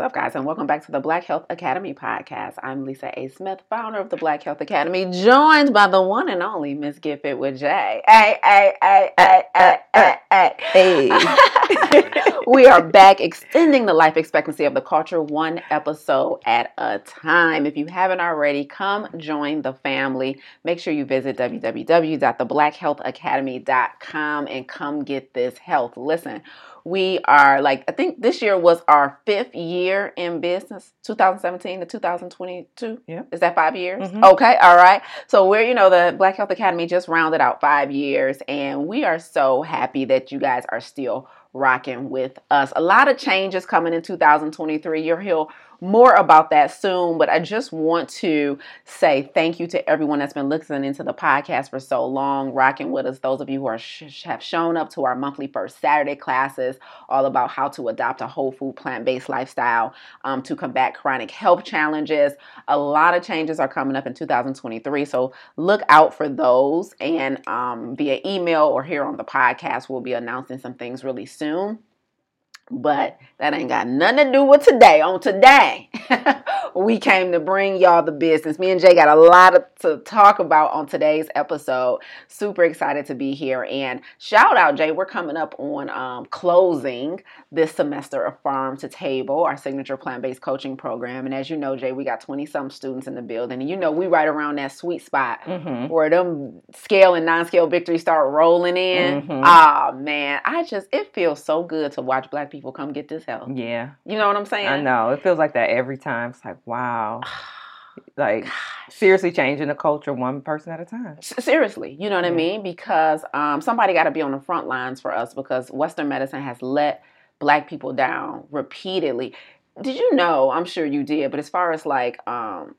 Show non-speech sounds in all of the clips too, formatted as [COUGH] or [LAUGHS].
What's up, guys, and welcome back to the Black Health Academy podcast. I'm Lisa A. Smith, founder of the Black Health Academy, joined by the one and only Miss Fit with Jaye. Hey, hey, hey, hey, hey, hey, hey. Hey. [LAUGHS] we are back extending the life expectancy of the culture one episode at a time. If you haven't already, come join the family. Make sure you visit www.theblackhealthacademy.com and come get this health. Listen, we are like, I think this year was our fifth year in business, 2017 to 2022. Yeah. Is that five years? Mhm. Okay. All right. So we're, you know, the Black Health Academy just rounded out five years, and we are so happy that you guys are still rocking with us. A lot of changes coming in 2023. You'll hear more about that soon, but I just want to say thank you to everyone that's been listening to the podcast for so long, rocking with us. Those of you who are sh- have shown up to our monthly first Saturday classes, all about how to adopt a whole food plant based lifestyle um, to combat chronic health challenges. A lot of changes are coming up in 2023, so look out for those. And um, via email or here on the podcast, we'll be announcing some things really soon. But that ain't got nothing to do with today. On today, [LAUGHS] we came to bring y'all the business. Me and Jaye got a lot of, to talk about on today's episode. Super excited to be here. And shout out, Jaye, we're coming up on um, closing this semester of Farm to Table, our signature plant based coaching program. And as you know, Jaye, we got 20 some students in the building. And you know, we right around that sweet spot Mm-hmm. where them scale and non-scale victories start rolling in. Mhm. Ah man, I just it feels so good to watch black people come get this help. Yeah, You know what I'm saying? I know. It feels like that every time. It's like, wow. [SIGHS] Like, seriously changing the culture one person at a time. Seriously, you know what I mean? Because um, somebody got to be on the front lines for us because Western medicine has let black people down repeatedly. Did you know? I'm sure you did, but as far as like um,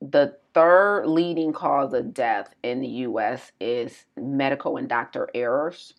the third leading cause of death in the U.S. is medical and doctor errors.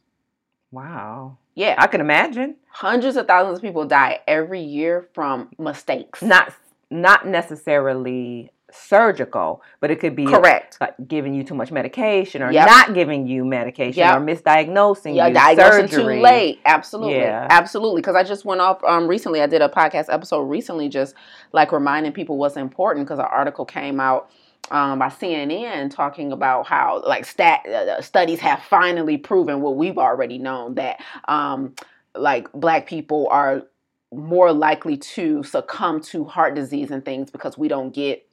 Wow. Yeah, I can imagine. hundreds of thousands of people die every year from mistakes. Not not necessarily surgical, but it could be correct. like giving you too much medication or Yep. not giving you medication Yep. or misdiagnosing Yeah, you. diagnosing too late. Absolutely, Yeah. absolutely. Because I just went off um, recently. I did a podcast episode recently, just like reminding people what's important. Because an article came out um, by CNN talking about how like stat uh, studies have finally proven what we've already known that um, like black people are more likely to succumb to heart disease and things because we don't get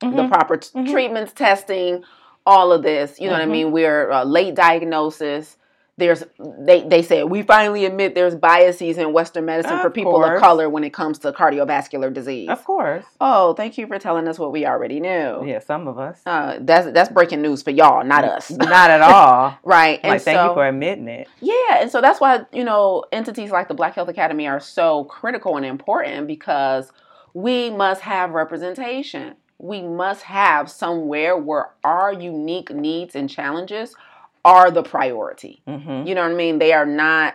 the Mhm. proper t- Mhm. treatments, testing, all of this. You know what I Mhm. mean? We're uh, late diagnosis. There's they they said we finally admit there's biases in Western medicine for Of people of color when it comes to cardiovascular disease. Of course. Oh, thank you for telling us what we already knew. Yeah, some of us. Uh, that's that's breaking news for y'all, not us. Not at all. [LAUGHS] right. And like, thank so, you for admitting it. yeah, and so that's why, you know, entities like the Black Health Academy are so critical and important because we must have representation. We must have somewhere where our unique needs and challenges are the priority. hmm You know what I mean? They are not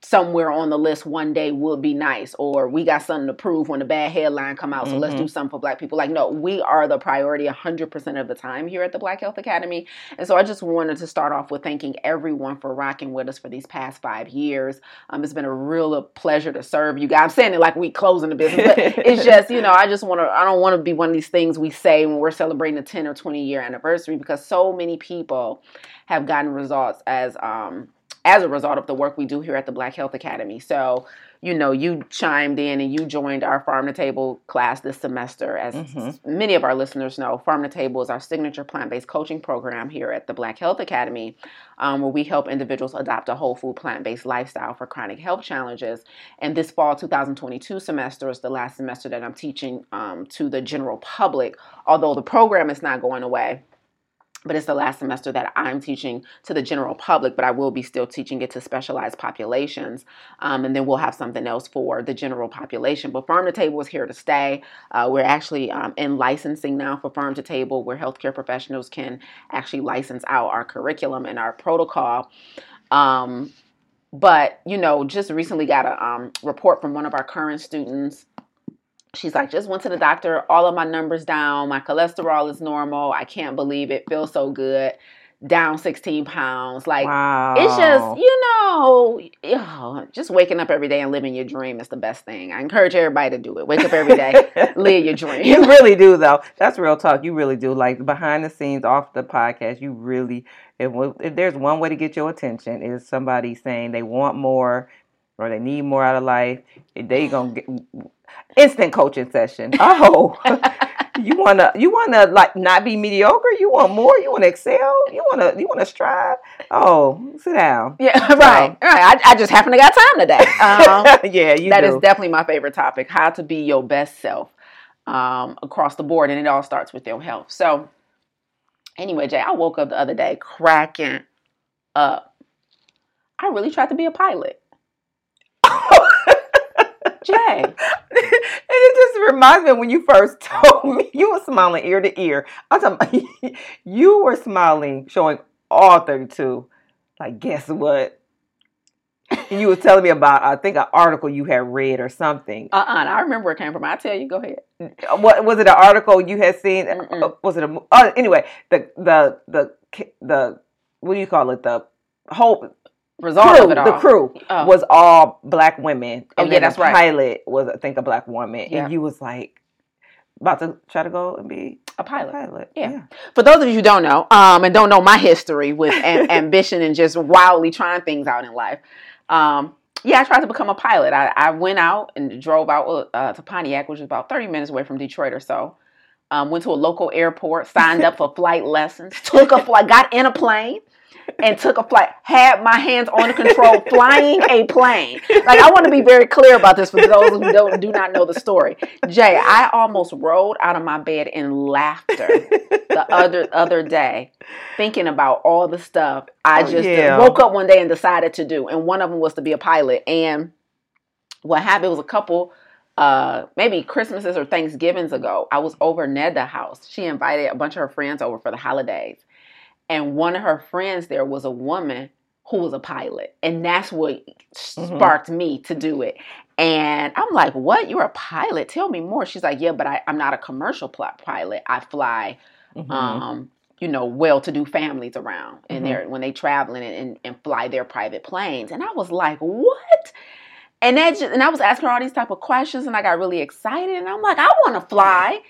somewhere on the list one day would be nice or we got something to prove when a bad headline come out so let's Mhm. do something for black people like no we are the priority 100% of the time here at the black health academy and so i just wanted to start off with thanking everyone for rocking with us for these past five years um, it's been a real pleasure to serve you guys i'm saying it like we closing the business but it's [LAUGHS] just you know i just want to i don't want to be one of these things we say when we're celebrating a 10 or 20 year anniversary because so many people have gotten results as um as a result of the work we do here at the Black Health Academy. So, you know, you chimed in and you joined our Farm to Table class this semester. As Mhm. many of our listeners know, Farm to Table is our signature plant based coaching program here at the Black Health Academy, um, where we help individuals adopt a whole food plant based lifestyle for chronic health challenges. And this fall 2022 semester is the last semester that I'm teaching um, to the general public, although the program is not going away but it's the last semester that I'm teaching to the general public, but I will be still teaching it to specialized populations. Um, and then we'll have something else for the general population. But Farm to Table is here to stay. Uh, we're actually um, in licensing now for Farm to Table, where healthcare professionals can actually license out our curriculum and our protocol. Um, but, you know, just recently got a um, report from one of our current students she's like, just went to the doctor, all of my numbers down, my cholesterol is normal. I can't believe it, feels so good. down 16 pounds. Like wow. it's just, you know, oh, just waking up every day and living your dream is the best thing. I encourage everybody to do it. Wake up every day, [LAUGHS] live your dream. you really do though. That's real talk. You really do. Like behind the scenes off the podcast, you really if, if there's one way to get your attention is somebody saying they want more or they need more out of life, eh, they gonna get instant coaching session. [LAUGHS] Oh, you wanna you wanna like not be mediocre? You want more? You wanna excel? You wanna you wanna strive? Oh, sit down. Yeah, [LAUGHS] right, right. I, I just happen to got time today. Um, [LAUGHS] yeah, you that do. is definitely my favorite topic: how to be your best self um, across the board, and it all starts with your health. So, anyway, Jaye, I woke up the other day cracking up. I really tried to be a pilot. Jaye. [LAUGHS] and it just reminds me when you first [LAUGHS] told me you were smiling ear to ear. I'm talking [LAUGHS] you were smiling, showing all 32. Like, guess what? And you were telling me about, I think, an article you had read or something. Uh uh I remember where it came from. I tell you, go ahead. What was it? An article you had seen? Mm-mm. Uh, Was it a? Uh, anyway, the the the the what do you call it? The whole Result crew, of it all. the crew Oh. was all black women. Oh, And yeah, then that's the right. pilot was, I think, a black woman. Yeah. And you was like about to try to go and be a a pilot. pilot. Yeah. For those of you who don't know, um, and don't know my history with [LAUGHS] am- ambition and just wildly trying things out in life, um, yeah, I tried to become a pilot. I, I went out and drove out uh, to Pontiac, which is about 30 minutes away from Detroit or so. Um, went to a local airport, signed up for [LAUGHS] flight lessons, took a flight, got in a plane, and took a flight. Had my hands on the control, flying a plane. Like I want to be very clear about this for those who don't do not know the story. Jaye, I almost rolled out of my bed in laughter the other other day, thinking about all the stuff I Oh, just yeah. woke up one day and decided to do, and one of them was to be a pilot. And what happened was a couple. Uh, maybe Christmases or Thanksgivings ago, I was over Neda house. She invited a bunch of her friends over for the holidays, and one of her friends there was a woman who was a pilot, and that's what sparked me to do it. And I'm like, "What? You're a pilot? Tell me more." She's like, "Yeah, but I, I'm not a commercial pilot. I fly Mhm. um, you know, well-to-do families around, and Mhm. they're when they traveling and, and, and fly their private planes. And I was like, what? And that just, and I was asking her all these type of questions, and I got really excited. And I'm like, I want to fly.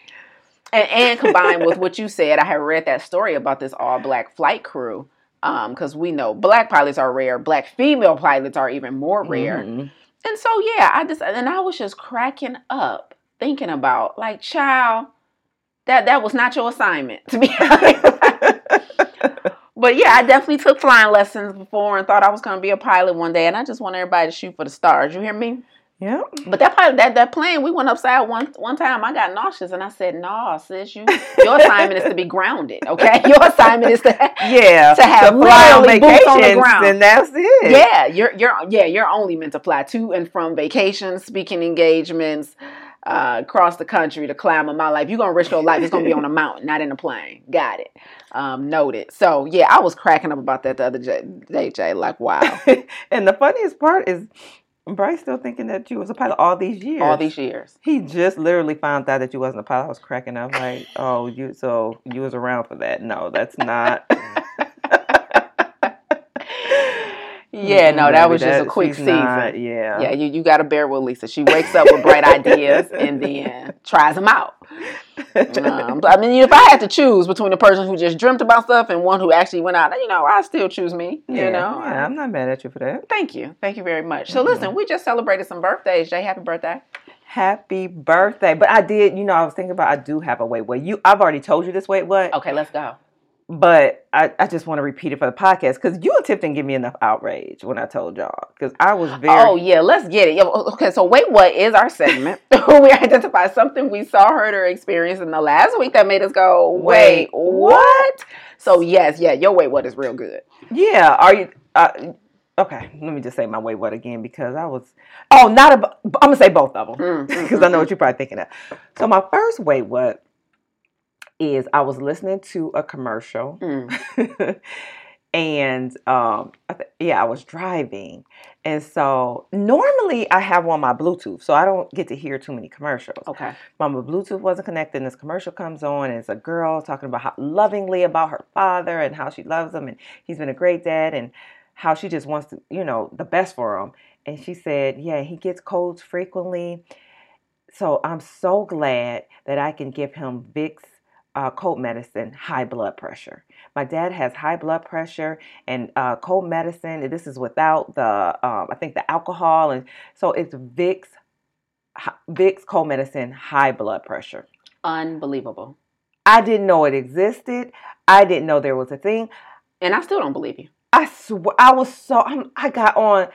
And, and combined with what you said, I had read that story about this all-black flight crew. Because we know black pilots are rare, black female pilots are even more rare. Mhm. And so yeah, I just and I was just cracking up thinking about like, child, that that was not your assignment to be [LAUGHS] but yeah, I definitely took flying lessons before and thought I was gonna be a pilot one day, and I just want everybody to shoot for the stars. You hear me? Yeah. But that pilot, that that plane, we went upside one one time. I got nauseous, and I said, "No, sis, you your [LAUGHS] assignment is to be grounded. Okay, [LAUGHS] your assignment is to Yeah. To have fly on boots on the ground. and that's it. yeah, you're you're yeah, you're only meant to fly to and from vacations, speaking engagements, uh, across the country to climb a. Like if you're gonna risk your life, it's gonna be on a [LAUGHS] mountain, not in a plane. Got it. Um, noted. So yeah, I was cracking up about that the other day, day, Jaye. Like wow, and the funniest part is Bryce still thinking that you was a pilot all these years. all these years. He just literally found out that you wasn't a pilot. I was cracking up like, oh, you so you was around for that. No, that's not. [LAUGHS] Yeah, no, Mm, that was just a quick season. not- yeah. Yeah, you, you got to bear with Lisa. She wakes up with bright ideas and then [LAUGHS] tries them out. [LAUGHS] Um, I mean, if I had to choose between the person who just dreamt about stuff and one who actually went out, you know, I still choose me. yeah, You know, yeah, I'm not mad at you for that. Thank you. Thank you very much. So Mhm. listen, we just celebrated some birthdays. Jaye, happy birthday. Happy birthday! But I did, you know, I was thinking about I do have a wait what you. I've already told you this wait what, Okay, let's go. But I, I just want to repeat it for the podcast because you and Tiff didn't give me enough outrage when I told y'all because I was very. Oh yeah, let's get it. Yeah, Okay, so wait, what is our segment? [LAUGHS] [LAUGHS] we identify something we saw, heard, or experienced in the last week that made us go, wait, Wait, what? So yes, yeah, your wait, what is real good. Yeah, are you? Uh, okay, let me just say my wait what again because I was. Oh, not a. I'm gonna say both of them Mm, mm, because I know what you're probably thinking of. So my first wait what is I was listening to a commercial mm. [LAUGHS] and um, I th- yeah, I was driving, and so normally I have on my Bluetooth, so I don't get to hear too many commercials. Okay. But my Bluetooth wasn't connected, and this commercial comes on, and it's a girl talking about how lovingly about her father and how she loves him, and he's been a great dad, and how she just wants to, you know, the best for him. And she said, yeah, he gets colds frequently. So I'm so glad that I can give him Vicks uh, cold medicine, high blood pressure. My dad has high blood pressure and uh, cold medicine. This is without the, um, I think the alcohol, and so it's Vicks, Vicks cold medicine, high blood pressure. Unbelievable. I didn't know it existed. I didn't know there was a thing. And I still don't believe you. I swear, I was so, I'm, I got on.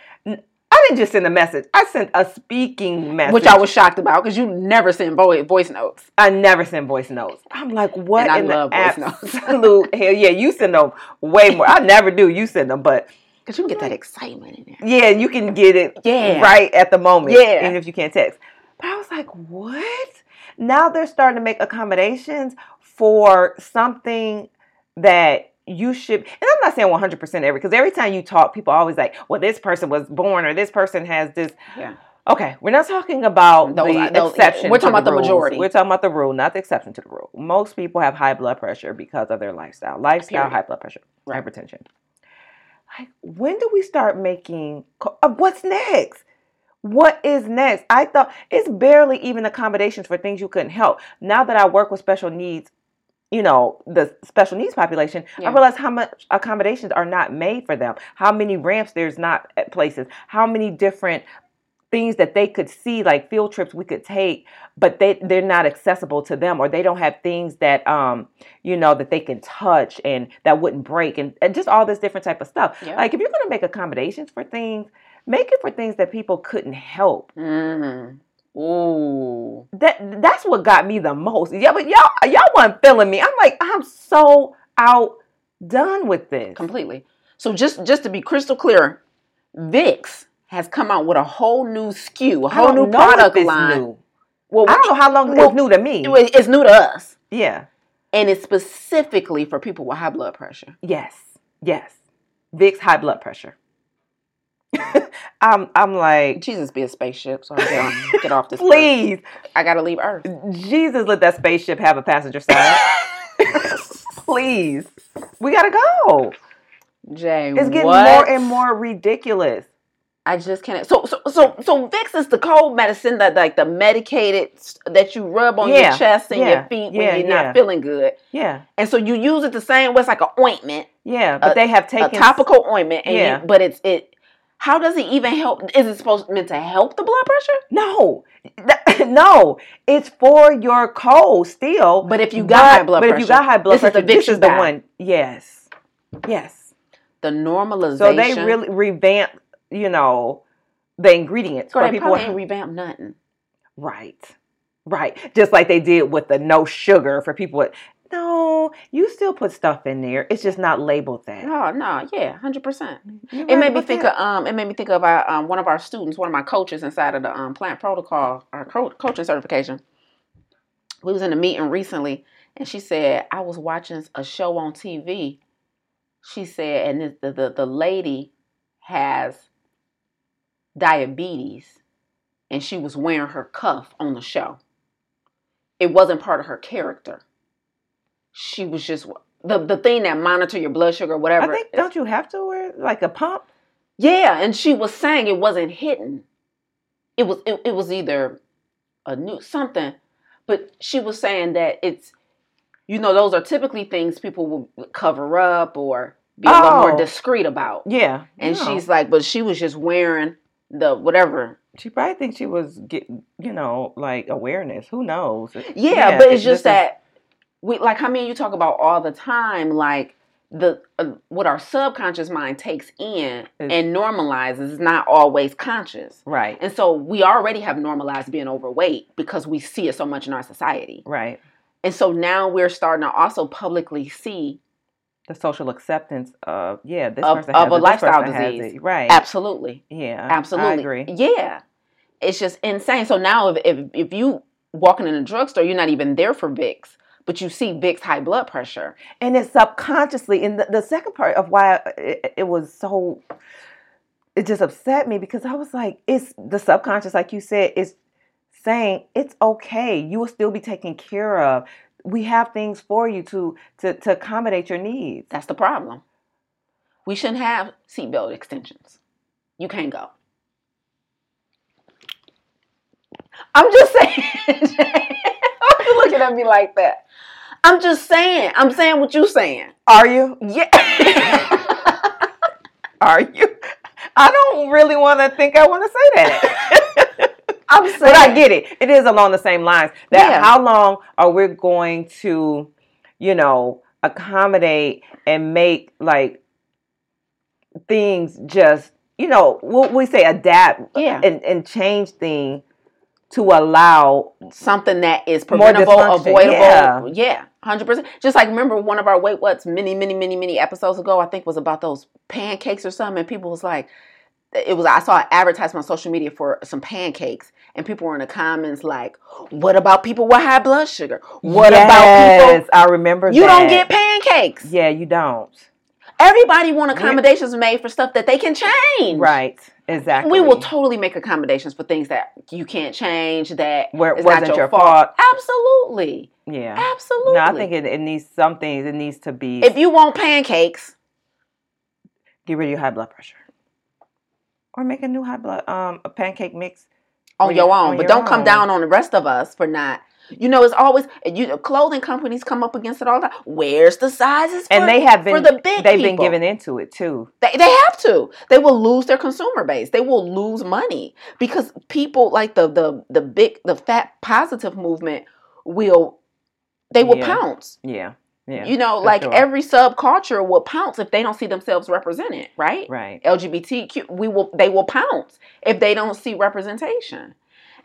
I didn't just send a message. I sent a speaking message, which I was shocked about because you never send voice voice notes. I never send voice notes. I'm like, what And I in love the voice notes. [LAUGHS] hell? Yeah, you send them way more. I never do. You send them, but Because you can get that excitement in there. yeah, you can get it Yeah. right at the moment. Yeah. even if you can't text. But I was like, what? Now they're starting to make accommodations for something that you should and i'm not saying 100% every because every time you talk people always like well this person was born or this person has this Yeah. okay we're not talking about Those the those- exception we're talking about the rules. majority. we're talking about the rule not the exception to the rule most people have high blood pressure because of their lifestyle lifestyle Period. high blood pressure Right. hypertension like when do we start making uh, what's next what is next i thought it's barely even accommodations for things you couldn't help now that i work with special needs you know the special needs population Yeah. i realize how much accommodations are not made for them how many ramps there's not at places how many different things that they could see like field trips we could take but they they're not accessible to them or they don't have things that um you know that they can touch and that wouldn't break and, and just all this different type of stuff Yeah. like if you're going to make accommodations for things make it for things that people couldn't help Mm-hmm. Ooh. that that's what got me the most yeah but y'all y'all wasn't feeling me i'm like i'm so outdone with this Completely. So just just to be crystal clear, Vicks has come out with a whole new SKU, a whole new product line. new. Well, i don't know how long well, it's new to me it's new to us, yeah and it's specifically for people with high blood pressure. Yes, yes. Vicks high blood pressure. [LAUGHS] I'm I'm like, Jesus, be a spaceship, so I get, on, [LAUGHS] get off this. earth. please, I gotta leave Earth. Jesus, let that spaceship have a passenger side. [LAUGHS] please, we gotta go. Jaye, It's getting what? more and more ridiculous. I just can't. So, so, so, so Vicks is the cold medicine that, like, the medicated that you rub on Yeah, your chest and yeah, your feet when yeah, you're yeah. not feeling good, Yeah, and so you use it the same way. It's like an ointment, yeah. But A- they have a taken topical ointment, and Yeah. you, but it's it. How does it even help? Is it supposed meant to help the blood pressure? No, [LAUGHS] no. It's for your cold still. But if you got but, high blood but pressure, if you got high blood this is the pressure, this is the guy. one. Yes, yes. The normalization. So they really revamp, you know, the ingredients Girl, for they people. probably ain't revamped nothing. right, right. Just like they did with the no sugar for people. With, no, you still put stuff in there. It's just not labeled that. No, no, yeah, hundred percent. You It right made me think that. of um. It made me think of our, um one of our students, one of my coaches inside of the um plant protocol, our co- coaching certification. We was in a meeting recently, and she said I was watching a show on TV. She said, and the, the the lady has diabetes, and she was wearing her cuff on the show. It wasn't part of her character. She was just the the thing that monitor your blood sugar, whatever. I think don't you have to wear like a pump? yeah, and she was saying it wasn't hidden. It was it, it was either a new something, but she was saying that it's you know those are typically things people will cover up or be a little more Oh. discreet about. Yeah, And no. she's like, but she was just wearing the whatever. She probably thinks she was get you know like awareness. Who knows? Yeah, but it's this just that we like how me and you talk about all the time, like the uh, what our subconscious mind takes in Is- and normalizes is not always conscious. right, And so we already have normalized being overweight because we see it so much in our society. right. And so now we're starting to also publicly see The social acceptance of yeah, this Of- person of has a it, lifestyle disease. right? absolutely, Yeah, absolutely, I agree. Yeah, it's just insane. So now if if, if you walking in a drugstore, you're not even there for Vicks, but you see Vicks high blood pressure. and it's subconsciously and the, the second part of why it, it was so it just upset me because i was like it's the subconscious like you said is saying it's okay you will still be taken care of we have things for you to to, to accommodate your needs That's the problem. We shouldn't have seatbelt extensions. You can't go. I'm just saying. [LAUGHS] [LAUGHS] You looking at me like that? I'm just saying. I'm saying what you're saying. are you Yeah. [LAUGHS] are you i don't really want to think i want to say that [LAUGHS] I'm saying. But I get it. It is along the same lines. That Yeah. how long are we going to, you know, accommodate and make like things just, you know, what we say adapt Yeah. and, and change things to allow something that is preventable, avoidable. Yeah, hundred percent. Just like remember one of our wait what's many, many, many, many episodes ago. I think was about those pancakes or something. And people was like, it was. I saw an advertisement on social media for some pancakes, and people were in the comments like, "What about people with high blood sugar? What about people? I remember You don't get pancakes. Yeah, you don't. Everybody want accommodations made for stuff that they can change. Right. Exactly. We will totally make accommodations for things that you can't change. That Where it wasn't your fault. Absolutely. Yeah. Absolutely. No, I think it, it needs some things. It needs to be if you want pancakes, get rid of your high blood pressure, or make a new high blood um a pancake mix. on your own, on but your don't come down on the rest of us for not. You know, it's always you. Clothing companies come up against it all the time. Where's the sizes? And they have been for the big they've been people? given into it too. They, they have to. They will lose their consumer base. They will lose money because people like the the the big the fat positive movement will they will Yeah. pounce. Yeah, yeah. you know, for like sure. every subculture will pounce if they don't see themselves represented, right? right. LGBTQ, we will they will pounce if they don't see representation.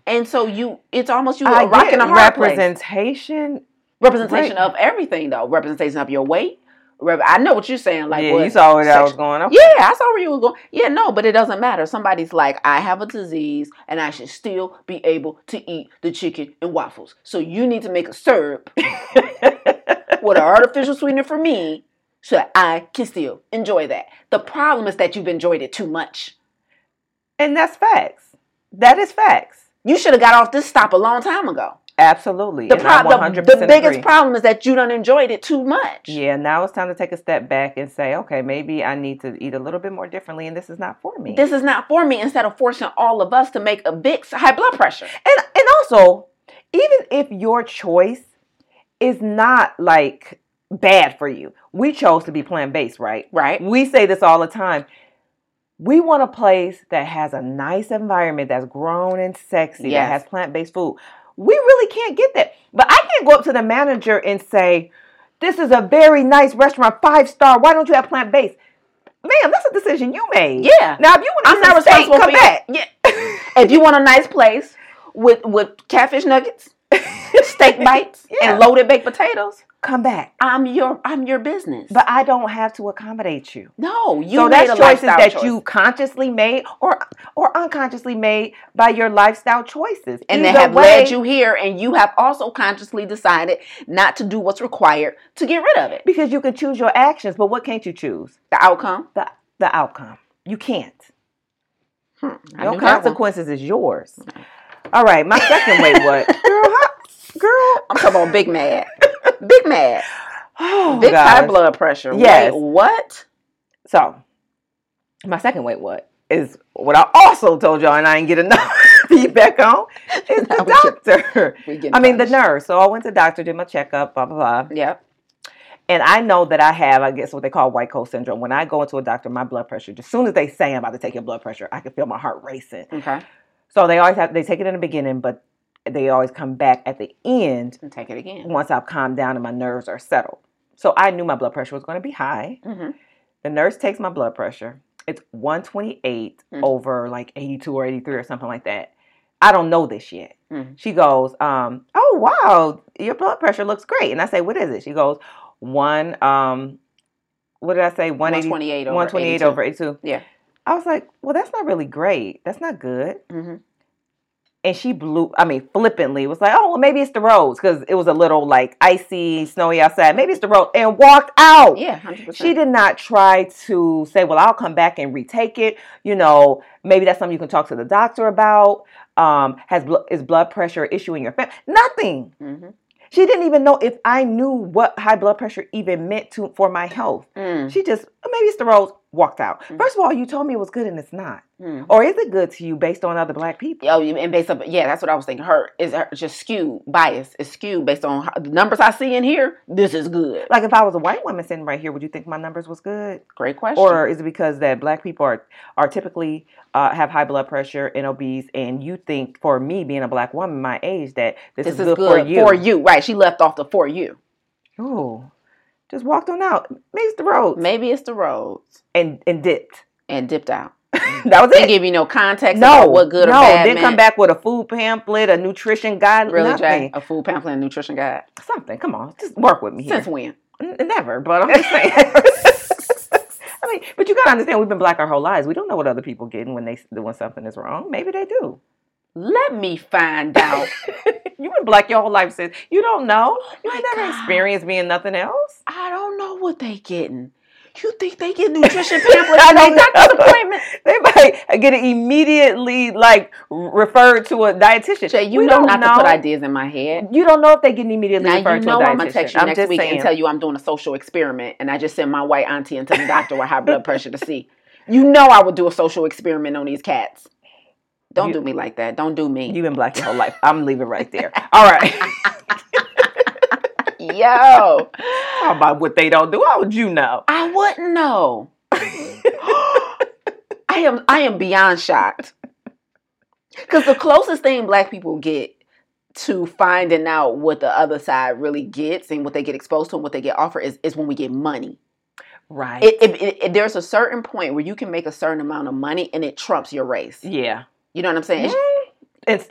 And so you, it's almost you I a rock and a hard place. representation. Representation right. of everything, though. Representation of your weight. I know what you're saying. Like, yeah, what you saw where that was going. Okay. Yeah, I saw where you were going. Yeah, no, but it doesn't matter. Somebody's like, I have a disease and I should still be able to eat the chicken and waffles. So you need to make a syrup [LAUGHS] with an artificial sweetener for me so that I can still enjoy that. The problem is that you've enjoyed it too much. and that's facts. That is facts. You should have got off this stop a long time ago. Absolutely. The, the, the biggest agree. problem is that you don't enjoyed it too much. Yeah, now it's time to take a step back and say, okay, maybe I need to eat a little bit more differently, and this is not for me. This is not for me instead of forcing all of us to make a big high blood pressure. and and also, even if your choice is not like bad for you, we chose to be plant based, right? Right? We say this all the time. We want a place that has a nice environment that's grown and sexy, Yes. that has plant based food. We really can't get that. But I can't go up to the manager and say, This is a very nice restaurant, five star. Why don't you have plant based? Ma'am, that's a decision you made. Yeah. Now, if you want to I'm not eat some steak, responsible come for your- back. Yeah. [LAUGHS] if you want a nice place with with catfish nuggets, [LAUGHS] steak bites, Yeah. and loaded baked potatoes, come back. I'm your I'm your business. But I don't have to accommodate you. no, you so made that's choices that choice. you consciously made or or unconsciously made by your lifestyle choices. and they Either have way- led you here, and you have also consciously decided not to do what's required to get rid of it. because you can choose your actions, but what can't you choose? The outcome. The the outcome. You can't. Hmm, Your knew that one. consequences is yours. All right, my second way what? [LAUGHS] Girl, how, girl. I'm talking about Big Mad. Big Mad. Oh, Big high blood pressure. Yes. Wait, what? So, my second wait what is what I also told y'all, and I didn't get enough [LAUGHS] feedback on. [LAUGHS] Is the doctor. We I mean, the nurse. So I went to the doctor, did my checkup, blah blah blah. Yep. And I know that I have, I guess, what they call white coat syndrome. When I go into a doctor, my blood pressure, as soon as they say I'm about to take your blood pressure, I can feel my heart racing. Okay. So they always have, they take it in the beginning, but they always come back at the end And take it again. once I've calmed down and my nerves are settled. So I knew my blood pressure was going to be high. hmm The nurse takes my blood pressure. It's 128 Mm. over like 82 or 83 or something like that. I don't know this yet. Mm. She goes, um, "Oh wow, your blood pressure looks great." And I say, "What is it?" She goes, "One, um, what did I say? 128 over 128 over 82." Yeah. I was like, "Well, that's not really great. That's not good." And she blew. I mean, flippantly was like, "Oh, well, maybe it's the roads because it was a little like icy, snowy outside. Maybe it's the road," and walked out. Yeah, hundred percent. She did not try to say, "Well, I'll come back and retake it." You know, maybe that's something you can talk to the doctor about. Um, has bl- is blood pressure issue in your family? Nothing. Mm-hmm. She didn't even know if I knew what high blood pressure even meant to for my health. Mm. She just "Oh, maybe it's the roads. Walked out. Mm. First of all, you told me it was good and it's not. Mm. Or is it good to you based on other black people? Oh, and based up, yeah, that's what I was thinking. Her is her just skewed, bias is skewed based on how, the numbers I see in here. This is good. Like if I was a white woman sitting right here, would you think my numbers was good? Great question. Or is it because that black people are are typically uh, have high blood pressure and obese, and you think for me being a black woman my age that this, this is, good, for you? For you, right? She left off the for you. Ooh, just walked on out. Maybe it's the roads Maybe it's the roads and and dipped. and dipped out. [LAUGHS] that was it. Didn't give you no context No, about what good no, or bad didn't meant. come back with a food pamphlet, a nutrition guide, Really, nothing. Jaye? A food pamphlet and nutrition guide. Something. Come on, just work with me here. Since when? N- Never, but I'm just saying. [LAUGHS] I mean, but you gotta understand, we've been black our whole lives. We don't know what other people getting when they when something is wrong. Maybe they do. Let me find out. [LAUGHS] You've been black your whole life since you don't know. Oh you ain't my never God. experienced being nothing else. I don't know what they getting. You think they get [LAUGHS] nutrition pamphlets I don't doctor's know. appointment? They might get it immediately like referred to a dietitian. Jaye, you We know not to put ideas in my head. You don't know if they get immediately Now referred you to a dietitian. I'm gonna text you I'm next just week saying. and tell you I'm doing a social experiment, and I just send my white auntie into the doctor with high blood pressure to see. You know I would do a social experiment on these cats. Don't You- do me like that. Don't do me. You've been black your whole life. I'm leaving right there. [LAUGHS] All right. [LAUGHS] Yo, How about what they don't do? How would you know? I wouldn't know. [GASPS] I am I am beyond shocked. Because the closest thing black people get to finding out what the other side really gets and what they get exposed to and what they get offered is, is when we get money. Right. It, it, it, it- there's a certain point where you can make a certain amount of money and it trumps your race. yeah. You know what I'm saying? It's- It's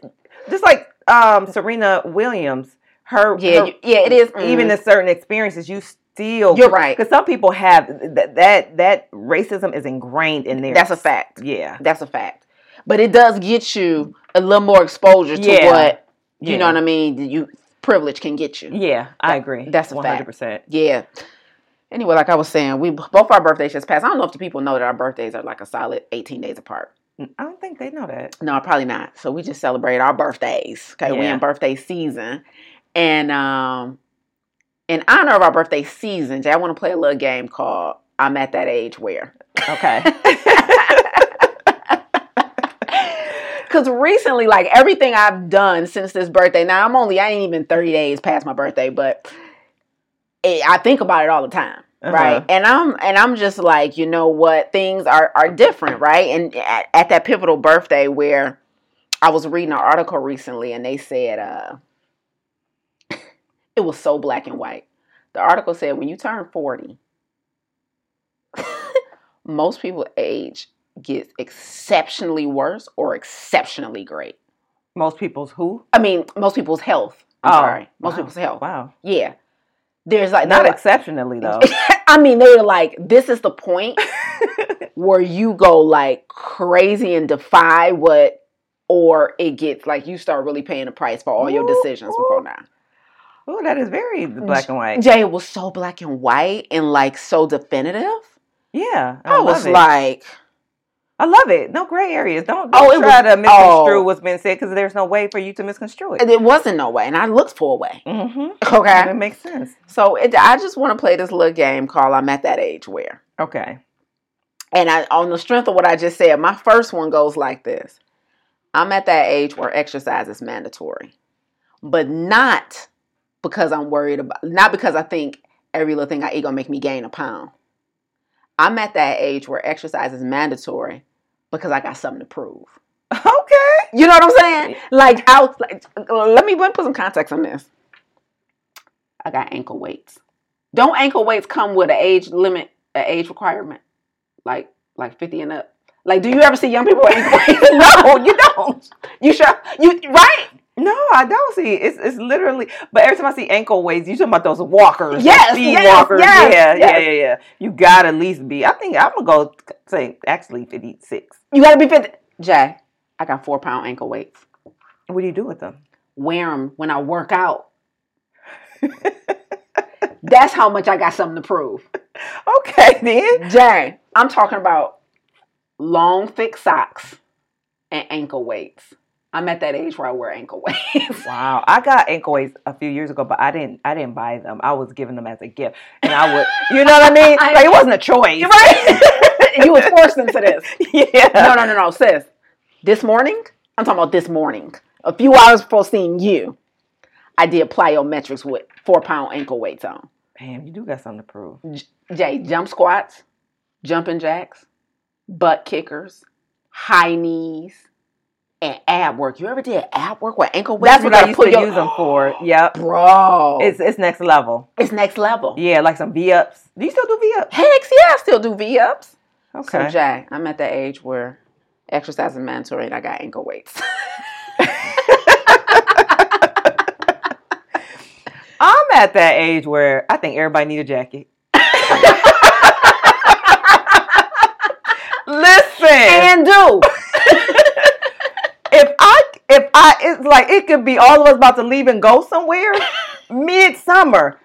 just like um, Serena Williams. Her, yeah, her- yeah, it is. even mm. in certain experiences, you still You're right. because some people have that that that racism is ingrained in there. That's a fact. Yeah, That's a fact. But it does get you a little more exposure to Yeah. what you Yeah. know what I mean. You privilege can get you. yeah, I agree. that's a one fact. hundred percent. Yeah. Anyway, like I was saying, we both our birthdays just passed. I don't know if the people know that our birthdays are like a solid 18 days apart. I don't think they know that. No, probably not. So we just celebrate our birthdays. Okay, we in birthday season, and um, in honor of our birthday season, Jaye, I want to play a little game called "I'm at that age where." Okay. [LAUGHS] Because recently, like everything I've done since this birthday, now I'm only I ain't even 30 days past my birthday, but it, I think about it all the time. Uh-huh. right and i'm and i'm just like you know what things are are different right and at, at that pivotal birthday where i was reading an article recently and they said uh [LAUGHS] it was so black and white the article said when you turn 40 [LAUGHS] most people age gets exceptionally worse or exceptionally great Most people's who? i mean most people's health i'm Oh, sorry most wow. people's health Wow. yeah there's like Not exceptionally though. [LAUGHS] I mean, they were like, this is the point [LAUGHS] where you go like crazy and defy what, or it gets like you start really paying the price for all your decisions ooh. before now. oh, that is very black and white. Jaye was so black and white and like so definitive. Yeah, I, was love it. like, I love it. No gray areas. Don't, Oh, don't it try was- to misconstrue oh. what's been said because there's no way for you to misconstrue it. it wasn't no way, and I looked for a way. Mm-hmm. Okay, That makes sense. so it, I just want to play this little game called "I'm at that age where." Okay. And I, on the strength of what I just said, my first one goes like this I'm at that age where exercise is mandatory, but not because I'm worried about, not because I think every little thing I eat gonna make me gain a pound. I'm at that age where exercise is mandatory because I got something to prove. Okay. You know what I'm saying? Like, I was like, uh, let me let me put some context on this. I got ankle weights. Don't ankle weights come with an age limit, an age requirement, like like 50 and up? Like, do you ever see young people with ankle [LAUGHS] weights? no, you don't. You sure? You right? I don't see. It's, it's literally, but every time I see ankle weights, you talking about those walkers, Yes, speed yes, walkers. yes, yeah, yes. yeah, yeah, yeah. You gotta at least be. I think I'm gonna go say actually 56. You gotta be 50. Jaye, I got four pound ankle weights. What do you do with them? Wear them when I work out. [LAUGHS] That's how much I got something to prove. Okay, then. Jaye, I'm talking about long, thick socks and ankle weights. I'm at that age where I wear ankle [LAUGHS] weights. Wow, I got ankle weights a few years ago, but I didn't. I didn't buy them. I was giving them as a gift, and I would. [LAUGHS] You know what I mean? Like it wasn't a choice, right. [LAUGHS] you was forced into this. yeah. No, no, no, no, sis. This morning, I'm talking about this morning. A few hours before seeing you, I did plyometrics with four pound ankle weights on. Damn, you do got something to prove. Jaye, jump squats, jumping jacks, butt kickers, high knees, and ab work. You ever did ab work with ankle weights? That's what I used put to your- use them for. Yep. Bro, It's it's next level. it's next level. Yeah, like some V ups. Do you still do V ups? Heck yeah, I still do V ups. Okay. So, Jaye, I'm at the age where exercise is mandatory and I got ankle weights. [LAUGHS] I'm at that age where I think everybody need a jacket. [LAUGHS] Listen, and do. [LAUGHS] if I if I it's like it could be all of us about to leave and go somewhere [LAUGHS] midsummer.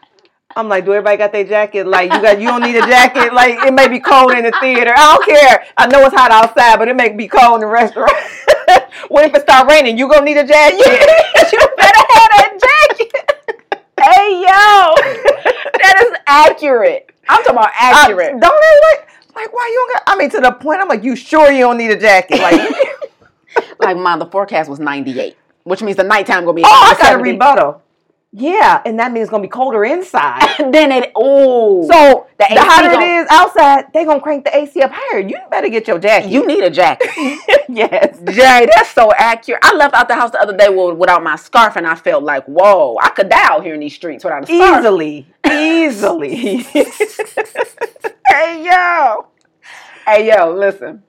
I'm like, do everybody got their jacket? Like you got you don't need a jacket. Like it may be cold in the theater. I don't care. I know it's hot outside, but it may be cold in the restaurant. [LAUGHS] what if it start raining? You gonna need a jacket? [LAUGHS] you better have that jacket. hey yo, that is accurate. I'm talking about I- accurate. don't they like like why you don't got I mean to the point I'm like, you sure you don't need a jacket? Like like mom, the forecast was 98, which means the nighttime gonna be. Oh, I got a rebuttal. Yeah, and that means it's gonna be colder inside. And [LAUGHS] then it oh, So The the, hotter gon- it is outside, they gonna crank the AC up higher. You better get your jacket. you need a jacket. [LAUGHS] yes. Jaye, that's so accurate. I left out the house the other day without my scarf, and I felt like, whoa, I could die out here in these streets without a scarf. Easily. Easily. [LAUGHS] Hey yo, hey yo, listen.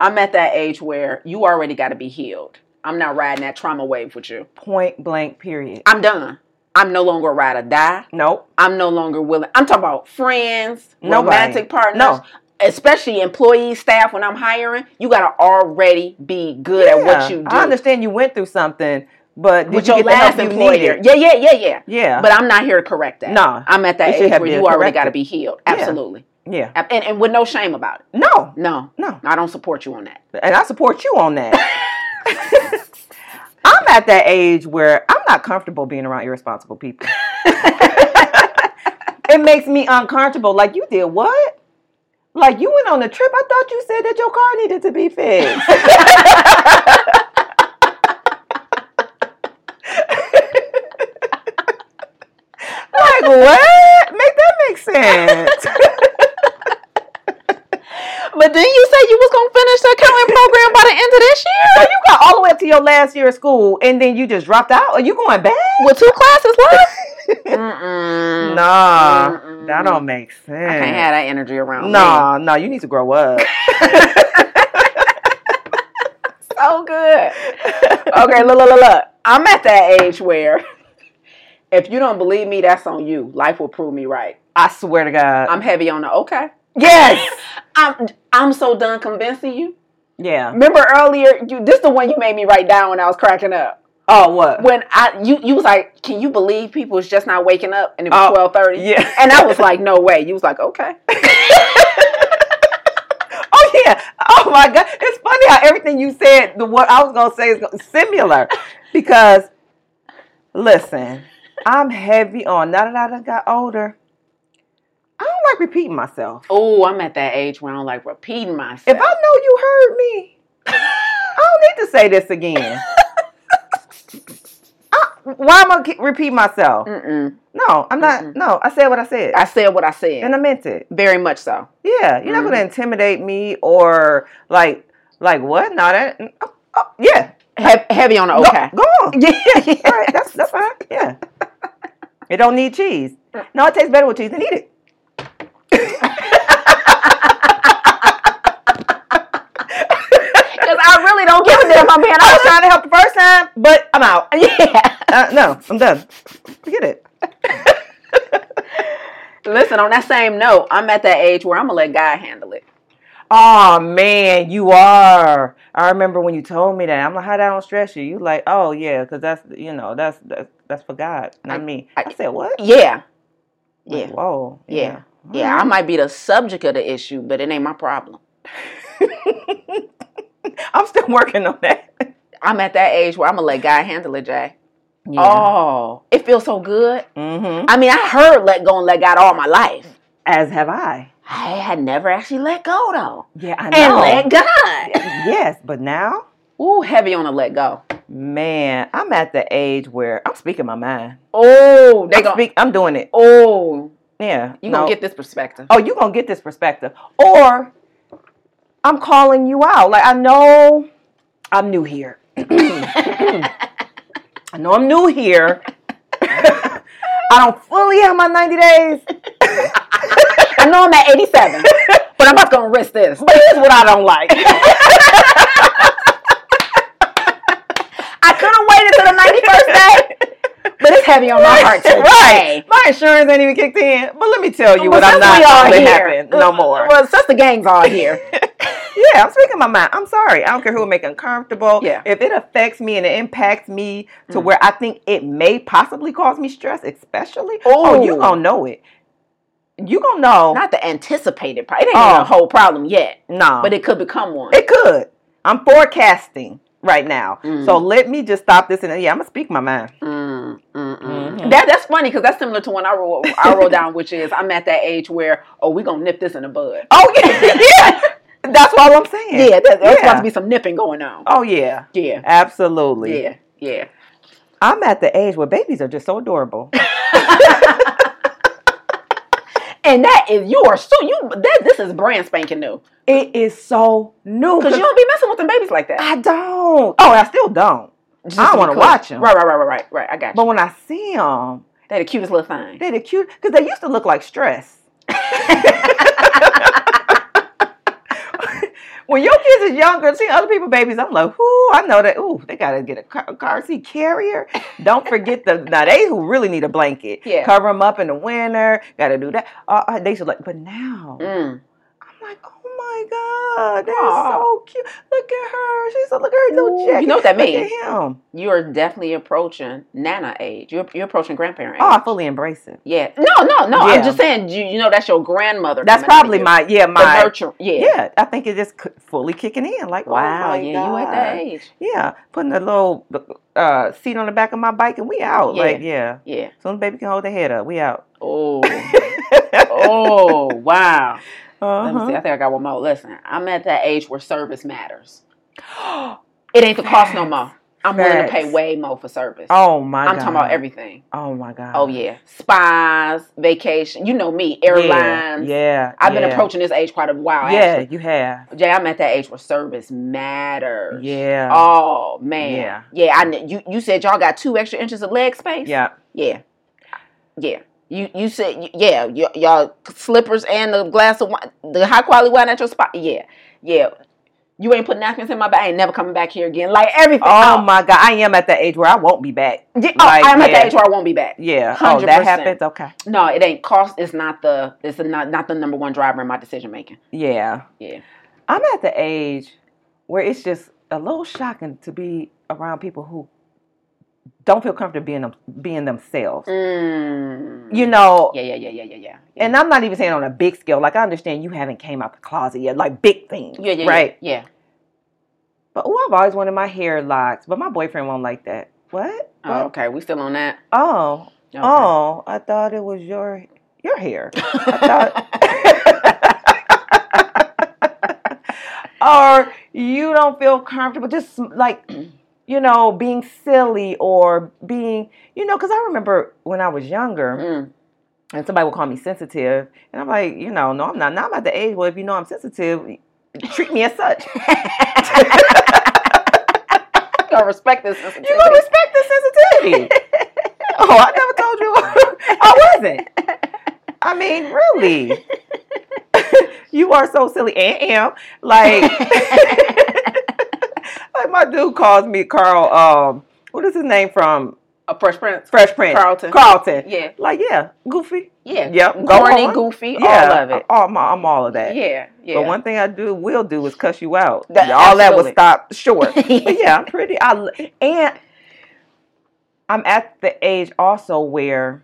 I'm at that age where you already got to be healed. I'm not riding that trauma wave with you. Point blank period. I'm done. I'm no longer a ride or die. Nope. I'm no longer willing. I'm talking about friends, Nobody. romantic partners, No. especially employees, staff. When I'm hiring, you got to already be good at what you do. I understand you went through something, but did with you your get the help last you employer. needed? Yeah, yeah, yeah, yeah. Yeah. But I'm not here to correct that. No. I'm at that age where you already got to be healed. Absolutely. yeah. And, and with no shame about it. No. No, No. I don't support you on that. And I support you on that. [LAUGHS] I'm at that age where I'm not comfortable being around irresponsible people. [LAUGHS] it makes me uncomfortable. Like you did what? Like you went on a trip. I thought you said that your car needed to be fixed. [LAUGHS] like what? Make that make sense. But then you say you was gonna finish the accounting program by the end of this So year you got all the way up to your last year of school, and then you just dropped out. Are you going back? with two classes left. [LAUGHS] Mm-mm. Nah, Mm-mm. that don't make sense. I can't have that energy around me. No, no, you need to grow up. [LAUGHS] So good. [LAUGHS] Okay, look, look, look, look. I'm at that age where if you don't believe me, that's on you. Life will prove me right. I swear to God. I'm heavy on the okay. Yes. [LAUGHS] I'm I'm so done convincing you. Yeah. Remember earlier, you this is the one you made me write down when I was cracking up. Oh, what? When I you you was like, can you believe people is just not waking up and it was Oh, twelve thirty? yeah. [LAUGHS] And I was like, no way. You was like, okay. [LAUGHS] Oh yeah. Oh my God. It's funny how everything you said, the what I was gonna say is similar, because listen, I'm heavy on. Now that I done got older, I don't like repeating myself. Oh, I'm at that age where I don't like repeating myself. If I know you heard me, [LAUGHS] I don't need to say this again. [LAUGHS] I- why am I keep repeat myself? Mm-mm. No, I'm not. Mm-mm. No, I said what I said, I said what I said. and I meant it. Very much so. Yeah, you're not Mhm. gonna intimidate me or like, like what? No, that. Oh, oh, yeah, He- heavy on the Go- okay. Go, on. Yeah, [LAUGHS] yeah. All right, that's that's fine. Yeah. It don't need cheese. No, it tastes better with cheese. And eat it. Because I really don't give a damn. I'm being I was trying to help the first time, but I'm out. [LAUGHS] Yeah. Uh, no, I'm done. Forget it. [LAUGHS] Listen, on that same note, I'm at that age where I'm gonna let God handle it. Oh man, you are. I remember when you told me that. I'm like, how that don't stress you? You like, oh yeah, because that's you know that's that's that's for God, not I- me. I- I, said what? Yeah. Like, Yeah. Whoa. Yeah. Yeah, I might be the subject of the issue, but it ain't my problem. [LAUGHS] [LAUGHS] I'm still working on that. I'm at that age where I'm gonna let God handle it, Jaye. Yeah. Oh, it feels so good. Mm-hmm. I mean, I heard let go and let God all my life. As have I. I had never actually let go though. Yeah, I And know. let God. [LAUGHS] yes, but now, Ooh, heavy on the let go. man, I'm at the age where I'm speaking my mind. Oh, they I'm, gonna speak, I'm doing it. Oh, Yeah. you no. gonna get this perspective. oh, you gonna get this perspective. Or I'm calling you out. Like I know I'm new here. [CLEARS THROAT] [CLEARS THROAT] I know I'm new here. [LAUGHS] I don't fully have my 90 days. [LAUGHS] I know I'm at 87, but I'm not gonna risk this. But here's what I don't like. [LAUGHS] I could have waited till the 91st day, but it's heavy on my heart today. right. My insurance ain't even kicked in. But let me tell you But what I'm not all letting happen no more. Well, since the gang's all here, Yeah, I'm speaking my mind. I'm sorry. I don't care who will make uncomfortable. Yeah. If it affects me and it impacts me to Mm. where I think it may possibly cause me stress, especially, oh, you Ooh. gonna know it. You gonna know. not the anticipated part. It ain't Oh. a whole problem yet, no, but it could become one. it could. I'm forecasting right now. Mm. So let me just stop this and yeah, I'm gonna speak my mind. Mm, mm, mm. Mhm. That that's funny because that's similar to when I wrote I wrote [LAUGHS] down, which is I'm at that age where oh we gonna nip this in the bud. Oh yeah, [LAUGHS] yeah. That's all I'm saying. Yeah, there- there's Yeah. supposed to be some nipping going on. Oh yeah, Yeah, absolutely. yeah, yeah. I'm at the age where babies are just so adorable. [LAUGHS] And that is you are so you that this is brand spanking new It is so new. because you don't be messing with them babies like that. I don't. Oh, I still don't. Just I don't wanna watch them. Right, right, right, right, right, right. I got you. But when I see them, They're the cutest little thing. they're the cute because they used to look like stress. [LAUGHS] when your kids is younger, seeing other people babies, I'm like, ooh, I know that. Ooh, they gotta get a car, car seat carrier. Don't forget the now they who really need a blanket. Yeah. cover them up in the winter. Got to do that. Uh, they should like, but now Mm. I'm like, oh my god, they're so cute. Look at her. She's a look at her little Ooh, jacket. you know what that means? him. You are definitely approaching nana age. You're you're approaching grandparent age. Oh, I fully embrace it. yeah. No, no, no. Yeah. I'm just saying. You, you know that's your grandmother. That's coming out of probably my yeah the my nurture. Yeah. yeah. I think it is fully kicking in. Like Wow. oh yeah. You at that age. Yeah, putting a little uh, seat on the back of my bike and we out. Yeah. Like yeah, Yeah. soon as baby can hold her head up, we out. Oh. [LAUGHS] oh. Wow. Let me see. uh-huh. I think I got one more. Listen, I'm at that age where service matters. It ain't the cost no more. I'm willing to pay way more for service. Oh my god. I'm talking about everything. Oh my god! Oh yeah, spas, vacation. You know me, airlines. Yeah, I've been approaching this age quite a while. Yeah, actually. you have. Jaye, I'm at that age where service matters. Yeah. Oh man. Yeah. Yeah. I you you said y'all got two extra inches of leg space. Yeah. Yeah. Yeah. You you said yeah y- y'all slippers and the glass of wine, the high quality wine at your spot. Yeah. Yeah. You ain't putting napkins in my bag. I ain't never coming back here again. Like everything. Oh, oh my god! I am at the age where I won't be back. Yeah, oh, like, I'm at yeah. the age where I won't be back. Yeah. Oh, that 100%. happens. Okay. No, it ain't cost. It's not the. It's not not the number one driver in my decision making. Yeah. Yeah. I'm at the age where it's just a little shocking to be around people who don't feel comfortable being them, being themselves. Mm. You know, Yeah, yeah, yeah, yeah, yeah, yeah. and I'm not even saying on a big scale. Like I understand you haven't came out the closet yet, like big things, yeah, yeah, right? Yeah. But oh, I've always wanted my hair locked, but my boyfriend won't like that. What? Oh, okay. We still on that. Oh, Okay. oh, I thought it was your your hair. [LAUGHS] [LAUGHS] or you don't feel comfortable just like [CLEARS THROAT] you know being silly or being you know because i remember when i was younger Mm. and somebody would call me sensitive and i'm like you know no i'm not now i'm at the age where if you know i'm sensitive treat me as such [LAUGHS] You gotta respect this. sensitivity. you gonna respect the sensitivity [LAUGHS] oh i never told you i wasn't i mean really [LAUGHS] you are so silly and am like like my dude calls me carl um what is his name from A Fresh Prince. fresh prince Carlton. carlton Yeah. like yeah goofy Yeah. Yep, go Corny, on. goofy, Yeah, all of it. I'm, I'm all of that. Yeah. Yeah. But one thing I do will do is cuss you out. That- all that will stop short. [LAUGHS] but yeah, I'm pretty. I and I'm at the age also where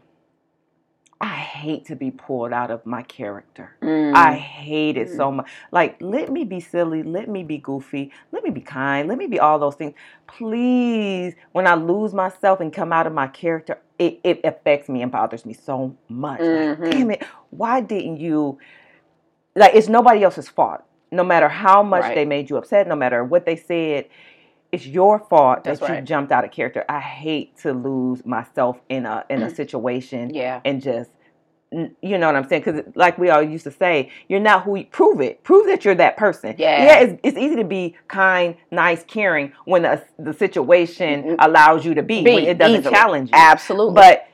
I hate to be pulled out of my character. Mm. I hate it so much. Like, let me be silly, let me be goofy, let me be kind, let me be all those things. Please, when I lose myself and come out of my character, it, it affects me and bothers me so much. Mhm. Like, damn it, why didn't you? Like, it's nobody else's fault. No matter how much Right. they made you upset, no matter what they said, it's your fault That's that you jumped out of character. I hate to lose myself in a in a mm. situation yeah. and just you know what I'm saying? Because like we all used to say, you're not who you prove it. Prove that you're that person. Yeah. yeah. It's, it's easy to be kind, nice, caring when the, the situation allows you to be, Be when it doesn't easily. challenge you. Absolutely. But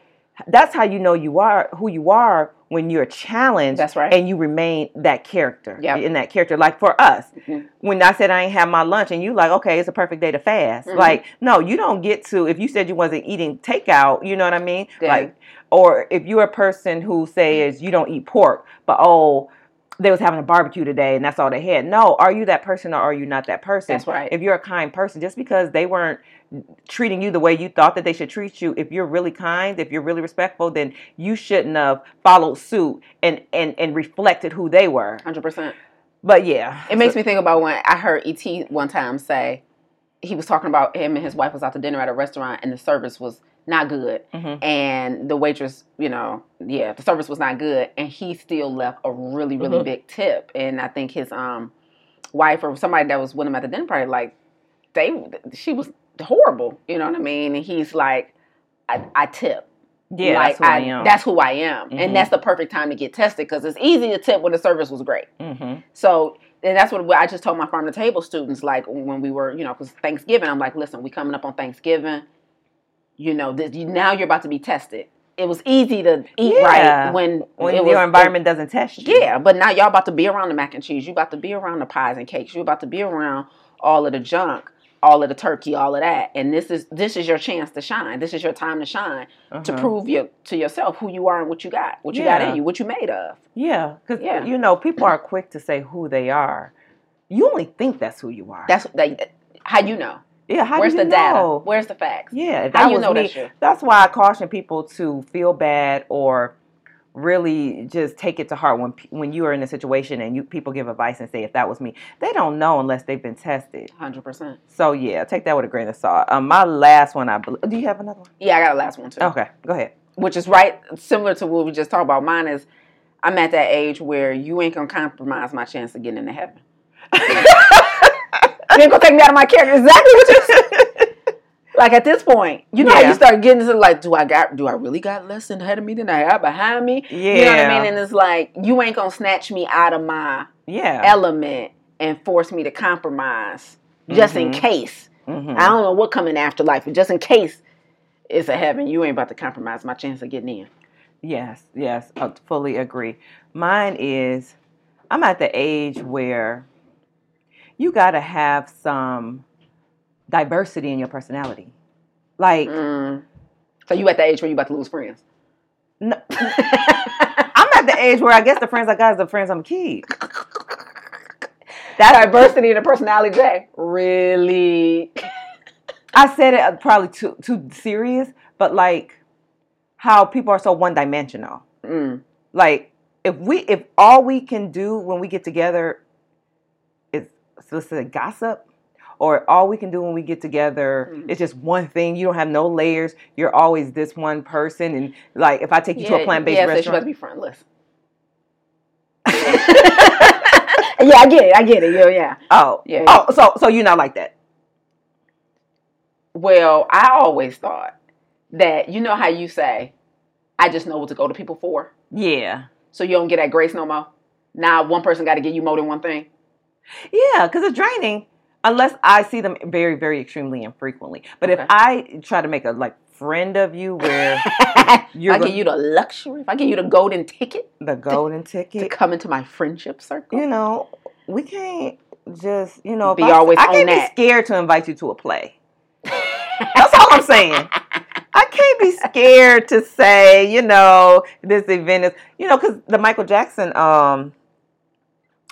that's how you know you are who you are when you're challenged. That's right. And you remain that character. Yep. In that character, like for us, Mhm. when I said I ain't have my lunch, and you like, okay, it's a perfect day to fast. Mhm. Like, no, you don't get to. If you said you wasn't eating takeout, you know what I mean? Yeah. Like, or if you're a person who says you don't eat pork, but oh, they was having a barbecue today and that's all they had. No, are you that person or are you not that person? That's right. If you're a kind person, just because they weren't treating you the way you thought that they should treat you, if you're really kind, if you're really respectful, then you shouldn't have followed suit and and and reflected who they were. 100%. But yeah, It makes me think about when I heard ET one time say he was talking about him and his wife was out to dinner at a restaurant and the service was not good. Mhm. And the waitress, you know, yeah, the service was not good. And he still left a really, really Mhm. big tip. And I think his um wife or somebody that was with him at the dinner party, like, they, she was horrible. You know what I mean? And he's like, I, I tip. yeah, like, that's who I, am. That's who I am. Mhm. And that's the perfect time to get tested because it's easy to tip when the service was great. hmm So and that's what I just told my farm to table students, like when we were, you know, because Thanksgiving, I'm like, listen, we coming up on Thanksgiving. You know, this, you, now you're about to be tested. It was easy to eat Yeah. right when when it your was, environment doesn't test you. yeah, but now y'all about to be around the mac and cheese. You about to be around the pies and cakes. You about to be around all of the junk, all of the turkey, all of that. And this is this is your chance to shine. This is your time to shine to Uh-huh. prove your to yourself who you are and what you got, what you Yeah. got in you, what you made of. Yeah, because Yeah. you know people are quick to say who they are. You only think that's who you are. That's that, how you know. yeah. How Where's do the you data? Where's the facts? Yeah, How you was know me, that's you? that's why I caution people to feel bad or really just take it to heart when when you are in a situation and you people give advice and say if that was me, they don't know unless they've been tested. Hundred percent. So yeah, take that with a grain of salt. Um, my last one, I believe. Do you have another one? Yeah, I got a last one too. Okay, go ahead. Which is right similar to what we just talked about. Mine is I'm at that age where you ain't gonna compromise my chance of getting into heaven. [LAUGHS] you ain't gonna take me out of my character. Exactly what you said. Like at this point, you know how you start getting to like, do I got do I really got less than ahead of me than I got behind me? Yeah, You know what I mean? And it's like you ain't gonna snatch me out of my yeah. element and force me to compromise just in Mhm. case. Mhm. I don't know what coming after life, but just in case it's a heaven, you ain't about to compromise my chance of getting in. Yes, yes, I fully agree. Mine is I'm at the age where you got to have some diversity in your personality. Like, Mm. So you at the age where you about to lose friends. no, [LAUGHS] I'm at the age where I guess the friends I got is the friends I'm keep. that diversity in the personality, Jaye. Really? I said it uh, probably too too serious, but like how people are so one dimensional. Mm. like if we if all we can do when we get together is let's say gossip or all we can do when we get together Mhm. is just one thing you don't have no layers you're always this one person and like if i take you to a plant-based yeah, so she restaurant to be frontless. [LAUGHS] yeah, I get it. I get it. Yeah, yeah. oh Yeah. oh so so you're not like that Well, I always thought that you know how you say, I just know what to go to people for. yeah So you don't get that grace no more. Now one person got to give you more than one thing. yeah because it's draining unless i see them very very extremely infrequently but if i try to make a like friend of you where [LAUGHS] You're I give you the luxury, if I give you the golden ticket the golden to ticket to come into my friendship circle, you know, we can't just, you know, Be I, always I can't that. be scared to invite you to a play. [LAUGHS] That's all I'm saying. I I can't be scared to say, you know, this event is, you know, because the Michael Jackson, um,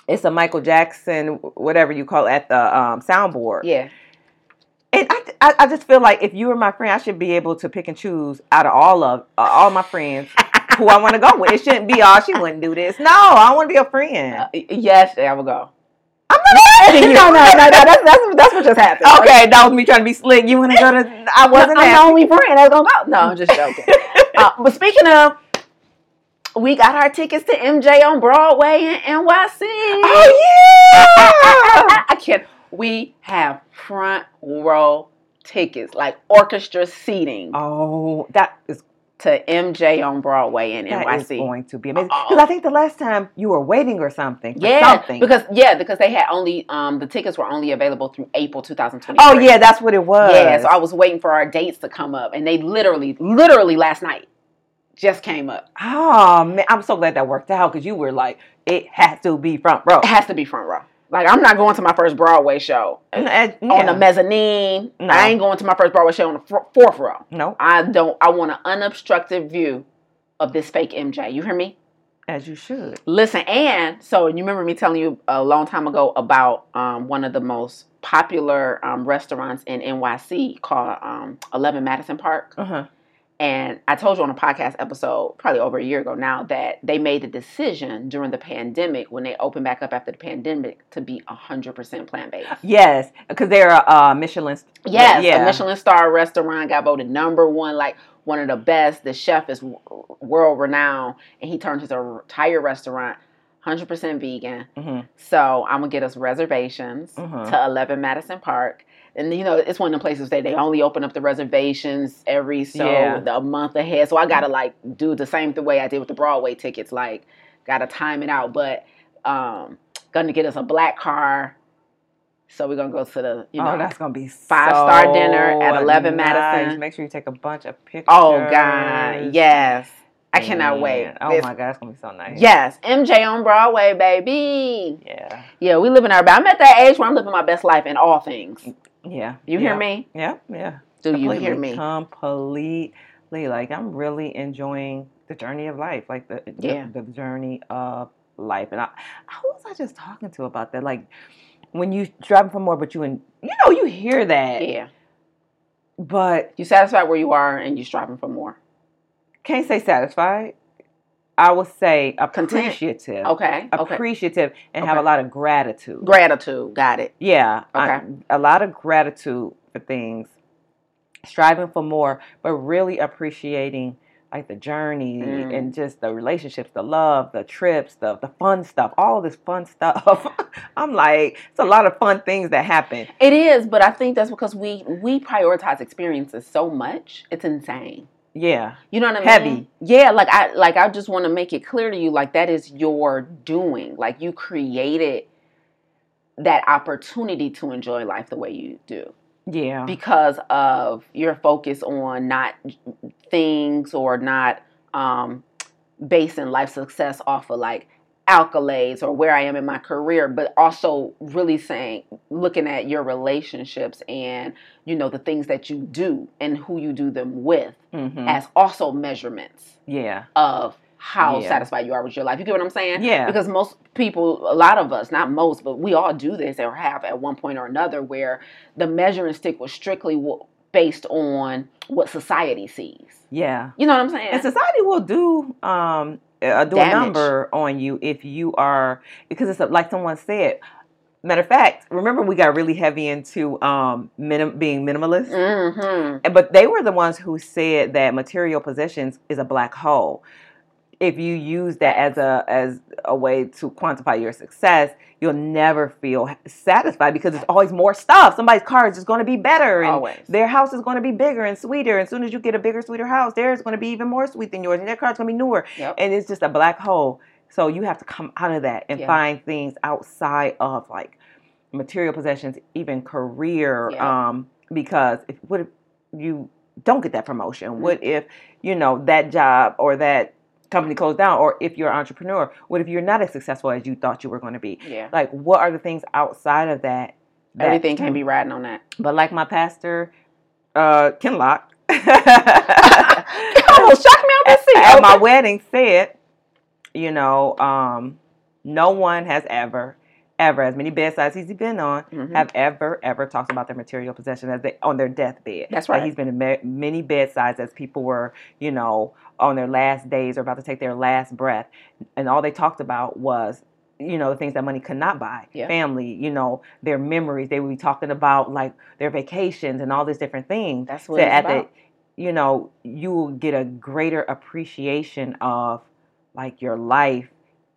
it's a Michael Jackson, whatever you call it, at the um, soundboard. Yeah. And I, I, I just feel like if you were my friend, I should be able to pick and choose out of all of uh, all my friends who I want to go with. It shouldn't be all she wouldn't do this. No, I want to be a friend. Uh, yes, I will go. I'm not asking you. no, no, no, no. That's, that's, that's what just happened. Okay, that was me trying to be slick. You want to go to? I wasn't. No, I'm the only friend that's gonna go. No, I'm just joking. [LAUGHS] uh, but speaking of, we got our tickets to MJ on Broadway in NYC. Oh yeah. [LAUGHS] I can't. We have front row tickets, like orchestra seating oh, that is to MJ on Broadway in that NYC. That is going to be amazing. Because I think the last time you were waiting or something. For Yeah, something. because yeah, because they had only um the tickets were only available through April 2020. oh yeah, that's what it was. Yeah, so I was waiting for our dates to come up, and they literally, literally last night just came up. Oh man, I'm so glad that worked out because you were like, it has to be front row. It has to be front row. Like I'm not going to my first Broadway show And- on the mezzanine. No. I ain't going to my first Broadway show on the f- fourth row. No, I don't. I want an unobstructed view of this fake MJ. You hear me? as you should. Listen, and so you remember me telling you a long time ago about um, one of the most popular um, restaurants in NYC called um, Eleven Madison Park. Uh huh. And I told you on a podcast episode, probably over a year ago now, that they made the decision during the pandemic, when they opened back up after the pandemic, to be 100% plant based. Yes, because they're a uh, Michelin. Yes, yeah. a Michelin star restaurant got voted number one, like one of the best. The chef is world renowned, and he turned his entire restaurant 100% vegan. hmm So I'm gonna get us reservations Mhm. to 11 Madison Park. And you know, it's one of the places that they only open up the reservations every so Yeah. a month ahead. So I gotta like do the same the way I did with the Broadway tickets, like gotta time it out. But um gonna get us a black car. So we're gonna go to the you know oh, that's gonna be five-star dinner at 11 nice. Madison. Make sure you take a bunch of pictures. Oh god, yes. I cannot wait. Oh It's- my god, it's gonna be so nice. Yes, MJ on Broadway, baby. Yeah. Yeah, we live in our. I'm at that age where I'm living my best life in all things. Yeah. You yeah. hear me? Yeah. Yeah. Do you hear me? Completely. Like I'm really enjoying the journey of life. Like the the- Yeah. the, journey of life. And I who was I just talking to about that? Like when you driving for more, but you and you know you hear that, Yeah. but You satisfied where you are and you striving for more. can't say satisfied. I would say appreciative. Okay. Okay. Appreciative and have a lot of gratitude. Gratitude. Got it. Yeah. Okay. a lot of gratitude for things, striving for more, but really appreciating like the journey Mm. and just the relationships, the love, the trips, the the fun stuff, all this fun stuff. [LAUGHS] I'm like, it's a lot of fun things that happen. It is, but I think that's because we we prioritize experiences so much. It's insane. Yeah. You know what I mean? Heavy. Yeah, like I like I just want to make it clear to you like that is your doing. Like you created that opportunity to enjoy life the way you do. Yeah. because of your focus on not things or not um, basing life success off of like accolades or where I am in my career, but also really saying, looking at your relationships and you know the things that you do and who you do them with hmm as also measurements Yeah. of how Yeah. satisfied you are with your life. You get what I'm saying? Yeah. Because most people, a lot of us, not most, but we all do this or have at one point or another where the measuring stick was strictly based on what society sees. Yeah. You know what I'm saying? And society will do um uh, do a number on you if you are because it's a, like someone said. Matter of fact, remember we got really heavy into um minim- being minimalist, mm-hmm. But they were the ones who said that material possessions is a black hole. If you use that as a as a way to quantify your success, you'll never feel satisfied because it's always more stuff. Somebody's car is just going to be better, and Always. their house is going to be bigger and sweeter. And as soon as you get a bigger, sweeter house, theirs is going to be even more sweet than yours, and their car's going to be newer. Yep. And it's just a black hole. So you have to come out of that and Yeah. find things outside of like material possessions, even career. Yeah. Um, because if what if you don't get that promotion? What if you know that job or that company closed down? Or if you're an entrepreneur, what if you're not as successful as you thought you were going to be? yeah. Like, what are the things outside of that? that- Everything can be riding on that. But like my pastor, uh, Ken Locke, You [LAUGHS] almost shocked me on this seat. at my wedding said, you know, um, no one has ever, ever, as many bedsides he's been on, Mhm. have ever, ever talked about their material possession as they on their deathbed. That's Like, right. he's been in ma- many bedsides as people were, you know, on their last days or about to take their last breath, and all they talked about was. You know the things that money could not buy, Yeah. family. You know their memories. They would be talking about like their vacations and all these different things That's what so it's at about. the you know you will get a greater appreciation of like your life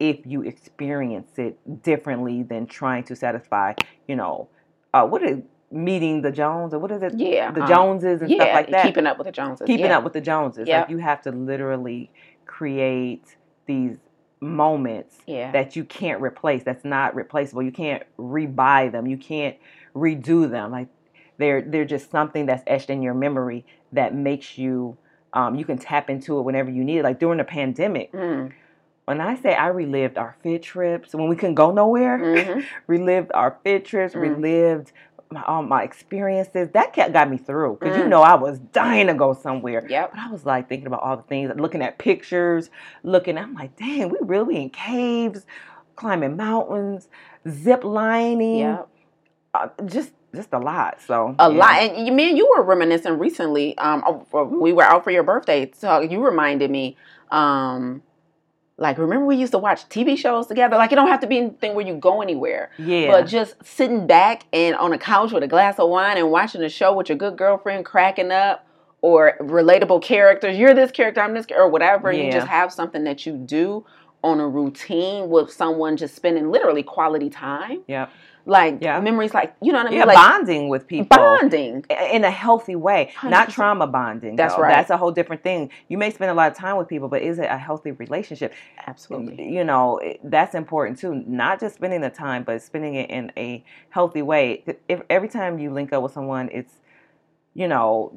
if you experience it differently than trying to satisfy you know uh what is meeting the jones or what is it yeah. the um, joneses and yeah, stuff like that keeping up with the Joneses. keeping yeah. up with the joneses Yeah. like you have to literally create these moments Yeah. that you can't replace that's not replaceable you can't rebuy them you can't redo them like they're they're just something that's etched in your memory that makes you um, you can tap into it whenever you need it like during the pandemic Mm. When i say i relived our fit trips when we couldn't go nowhere Mhm. [LAUGHS] relived our fit trips Mm. relived my, all my experiences that kept got me through because you Mm. know i was dying to go somewhere Yep. but I was like thinking about all the things, looking at pictures, looking. I'm like, dang, we really in caves, climbing mountains, zip lining, Yep. uh, just just a lot. So A yeah. lot, and you, man, you were reminiscing recently. Um, we were out for your birthday, so you reminded me. Um, like, remember we used to watch TV shows together. Like, it don't have to be anything where you go anywhere, Yeah, but just sitting back and on a couch with a glass of wine and watching a show with your good girlfriend, cracking up, or relatable characters. You're this character, I'm this, or whatever. Yeah. You just have something that you do on a routine with someone, just spending literally quality time. yeah, Like Yeah. memories, like you know what I mean, yeah, like bonding with people. bonding. in a healthy way, not 100%. trauma bonding. That's though. right. That's a whole different thing. You may spend a lot of time with people, but is it a healthy relationship? Absolutely. You know, that's important too. Not just spending the time, but spending it in a healthy way. If every time you link up with someone, it's you know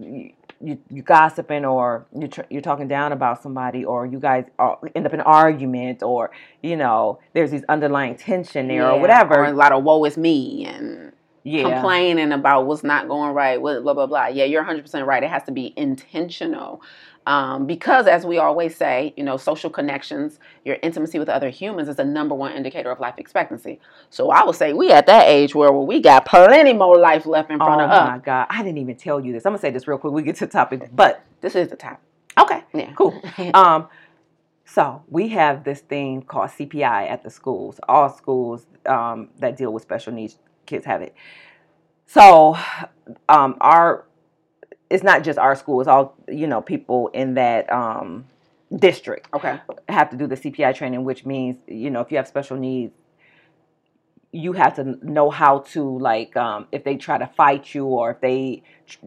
you, you, gossiping or you tr- you're talking down about somebody or you guys are, end up in an argument or you know there's these underlying tension there or whatever. Or a lot of woe is me and yeah, complaining about what's not going right, what- blah, blah, blah. Yeah, you're 100% right. It has to be intentional. Um, because, as we always say, you know, social connections, your intimacy with other humans is the number one indicator of life expectancy. So I would say we at that age where we got plenty more life left in Oh front of us. Oh my god, I didn't even tell you this. I'm gonna say this real quick. We get to the topic, but This is the time. okay, Yeah. cool. [LAUGHS] Um, so we have this thing called CPI at the schools. All schools um, that deal with special needs kids have it. So um, our it's not just our school. It's all you know people in that um, district okay. have to do the CPI training, which means you know if you have special needs, you have to know how to like um, if they try to fight you or if they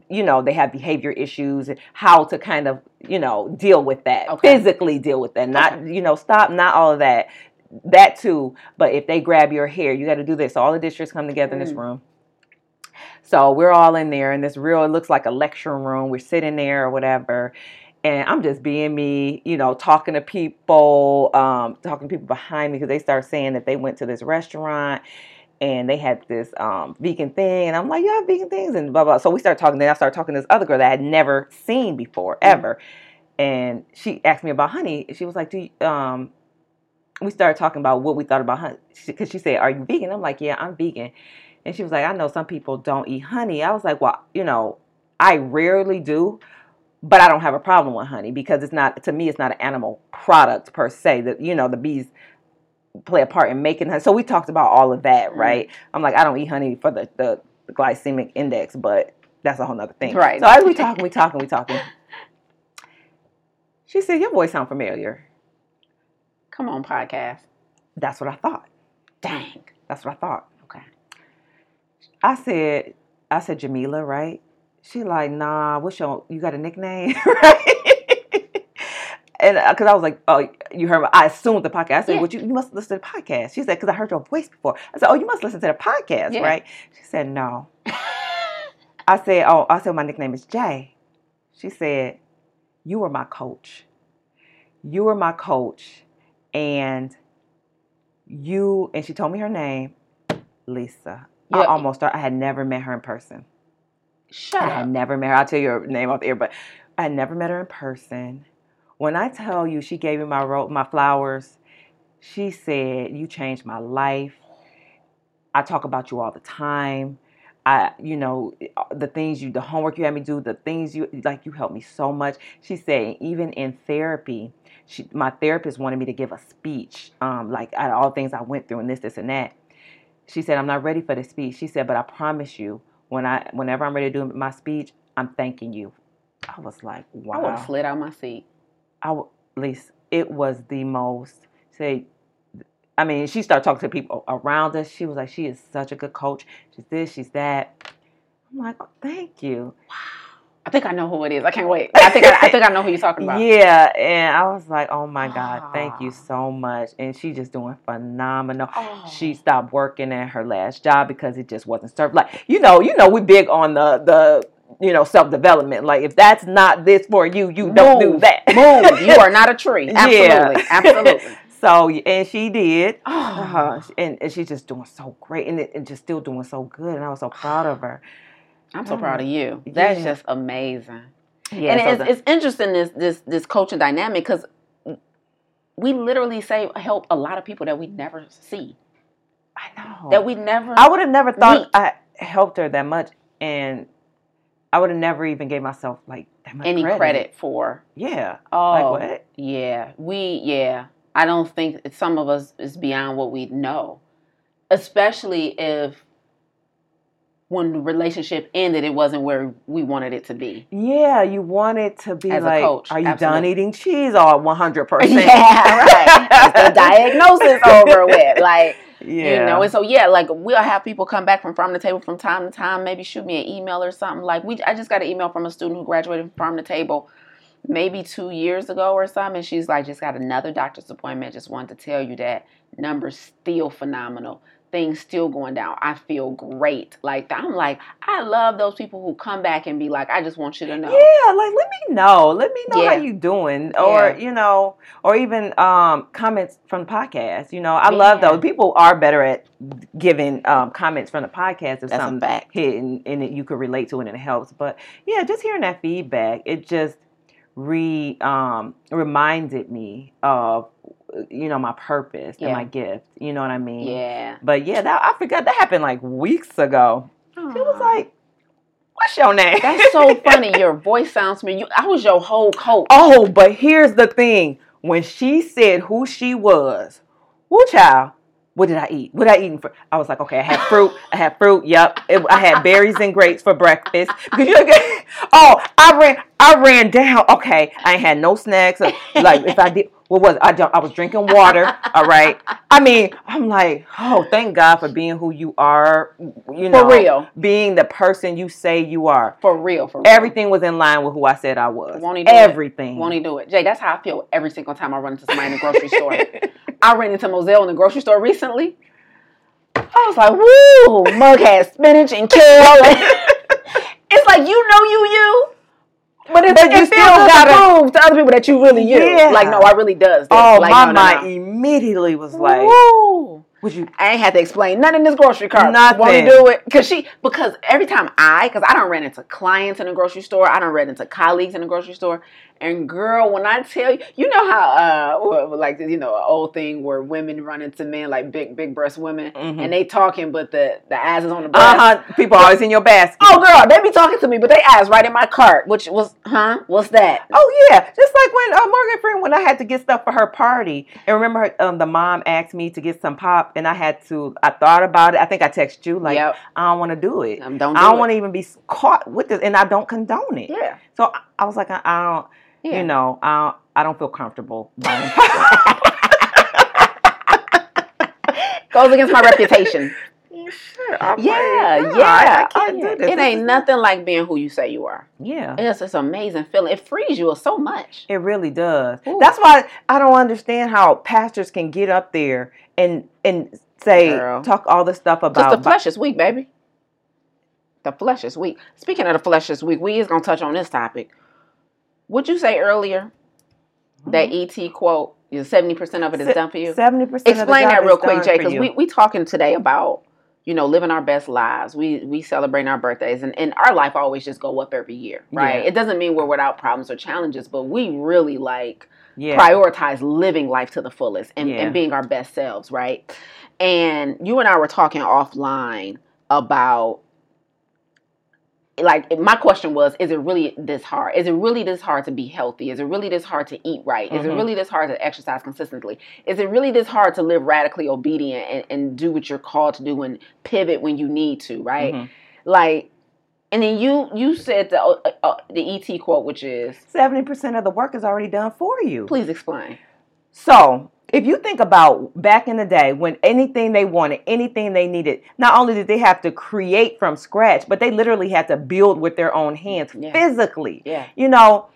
you know they have behavior issues, how to kind of you know deal with that Okay. physically deal with that, not you know stop, not all of that, that too. But if they grab your hair, you got to do this. So all the districts come together in this Mm. room. So we're all in there in this real, it looks like a lecture room. We're sitting there or whatever. And I'm just being me, you know, talking to people, um, talking to people behind me because they start saying that they went to this restaurant and they had this um, vegan thing. And I'm like, yeah, vegan things and blah, blah. So we start talking. Then I started talking to this other girl that I had never seen before, ever. And she asked me about honey. She was like, do you, um, we started talking about what we thought about honey because she said, "Are you vegan?" I'm like, "Yeah, I'm vegan." And she was like, "I know some people don't eat honey." I was like, "Well, you know, I rarely do, but I don't have a problem with honey because it's not to me it's not an animal product per se. That you know, the bees play a part in making honey. So we talked about all of that, Mhm. right? I'm like, I don't eat honey for the, the glycemic index, but that's a whole nother thing. Right. So as we talking, we talking, we talking. She said, "Your voice sound familiar." Come on, podcast. That's what I thought. Dang. That's what I thought. Okay. I said, I said Jamila, right? She like, nah. What's your? You got a nickname, [LAUGHS] right? and uh, because I was like, oh, you heard? I assumed the podcast. I said, Yeah. well, you, you must listen to the podcast. She said, because I heard your voice before. I said, oh, you must listen to the podcast, Yeah. right? She said, no. [LAUGHS] I said, oh, I said my nickname is Jaye. She said, you were my coach. You were my coach, and you. And she told me her name, Lisa. I almost. Started, I had never met her in person. Shut I had never met her. I'll tell you her name off the air, but I had never met her in person. When I tell you she gave me my ro- my flowers, she said, You changed my life. I talk about you all the time. I, you know, the things you, the homework you had me do, the things you, like, you helped me so much. She said, even in therapy, she, my therapist wanted me to give a speech, um, like, out of all things I went through and this, this, and that. She said, I'm not ready for the speech. She said, but I promise you, when I, whenever I'm ready to do my speech, I'm thanking you. I was like, wow. I would have slid out my seat. I w- at least it was the most say I mean, she started talking to people around us. She was like, she is such a good coach. She's this, she's that. I'm like, oh, thank you. Wow. I think I know who it is. I can't wait. I think I, I think I know who you're talking about. [LAUGHS] Yeah, and I was like, oh my God, thank you so much. And she's just doing phenomenal. Oh. She stopped working at her last job because it just wasn't served. Like, you know, you know, we big on the the you know self development. Like, if that's not this for you, you don't do Move. that. Move. You are [LAUGHS] not a tree. Absolutely. Yeah. Absolutely. So and she did. Oh. [GASPS] Uh, and, and she's just doing so great and, and just still doing so good. And I was so proud of her. [SIGHS] I'm so proud of you. That's Yeah. just amazing. Yeah, and so it's, the- it's interesting this this this coaching dynamic because we literally say help a lot of people that we never see I know. that we never. I would have never thought meet. I helped her that much, and I would have never even gave myself like that much any credit. for. Yeah. Oh, Like what? yeah. We yeah. I don't think some of us is beyond what we know, especially if when the relationship ended, it wasn't where we wanted it to be. Yeah, you want it to be As like, coach, are you done eating cheese? All one hundred percent. [LAUGHS] Yeah, right. The [LAUGHS] diagnosis over with, like. Yeah. You know, and so yeah, like we'll have people come back from farm to table from time to time. Maybe shoot me an email or something. Like we, I just got an email from a student who graduated from farm to table, maybe two years ago or something. And she's like, just got another doctor's appointment. Just wanted to tell you that numbers still phenomenal. Things still going down. I feel great. Like I'm like, I love those people who come back and be like, I just want you to know. Yeah, like let me know. Let me know how Yeah. you doing, or Yeah. you know, or even um, comments from the podcast. You know, I love those. People are better at giving um, comments from the podcast if That's something hit and, and it, you could relate to it and it helps. But yeah, just hearing that feedback, it just re um, reminded me of you know my purpose and my gift. You know what I mean? Yeah. But yeah, that I forgot that happened like weeks ago. She was like, "What's your name?" That's so funny. [LAUGHS] Your voice sounds me. You, I was your whole coach. Oh, but here's the thing. When she said who she was, woo child, what did I eat? What did I eat? For? I was like, okay, I had fruit. I had fruit. Yep. It, I had berries and grapes for breakfast. [LAUGHS] Oh, I ran, I ran down. Okay, I had no snacks. Like if I did, what was? I? don't- I was drinking water. All right. [LAUGHS] I mean, I'm like, oh, thank God for being who you are. You know, for real. being the person you say you are. For real, for real. Everything was in line with who I said I was. Won't he do it? Everything. Won't he do it? Jay, that's how I feel every single time I run into somebody in the grocery store. [LAUGHS] I ran into Moselle in the grocery store recently. I was like, woo, mug has spinach and kale. [LAUGHS] it's like you know you you. But, it's, But you it still gotta- to prove to other people that you really you. Yeah. Like, no, I really does. This. Oh, like, my no, no, mind no. immediately was like, Woo. "Would you?" I ain't had to explain nothing in this grocery cart. Nothing. Won't he do it? Cause she because every time I because I don't run into clients in the grocery store, I don't run into colleagues in the grocery store. And girl, when I tell you, you know how uh like you know an old thing where women run into men like big big breast women Mhm. and they talking but the the eyes is on the breast. Uh huh. People always in your basket. Oh girl, they be talking to me, but they eyes right in my cart, which was huh? What's that? Oh yeah, just like when uh, Morgan Freeman when I had to get stuff for her party, and remember her, um, the mom asked me to get some pop, and I had to. I thought about it. I think I texted you like Yep. I don't want to do it. Um, don't do I don't want to even be caught with this, and I don't condone it. Yeah. So I, I was like, I, I don't. Yeah. You know, I don't, I don't feel comfortable. [LAUGHS] Goes against my reputation. [LAUGHS] Sure, I'm Yeah, like, yeah. I, I can't yeah. do this. It This ain't is- nothing like being who you say you are. Yeah. It's it's an amazing feeling. It frees you so much. It really does. Ooh. That's why I don't understand how pastors can get up there and and say Girl. talk all the stuff Just about the flesh is weak, baby. The flesh is weak. Speaking of the flesh is weak, we is gonna touch on this topic. Would you say earlier that ET quote is seventy percent of it is done for you? Seventy percent. Explain that real quick, Jaye, because we we talking today about you know, living our best lives. We we celebrate our birthdays, and, and our life always just go up every year, right? Yeah. It doesn't mean we're without problems or challenges, but we really like Yeah. prioritize living life to the fullest and, Yeah. and being our best selves, right? And you and I were talking offline about like my question was is it really this hard is it really this hard to be healthy is it really this hard to eat right is it Mhm. really this hard to exercise consistently is it really this hard to live radically obedient and, and do what you're called to do and pivot when you need to right Mhm. like and then you you said the uh, uh, the et quote which is 70% of the work is already done for you. please explain So, if you think about back in the day when anything they wanted, anything they needed, not only did they have to create from scratch, but they literally had to build with their own hands Yeah. physically. yeah You know,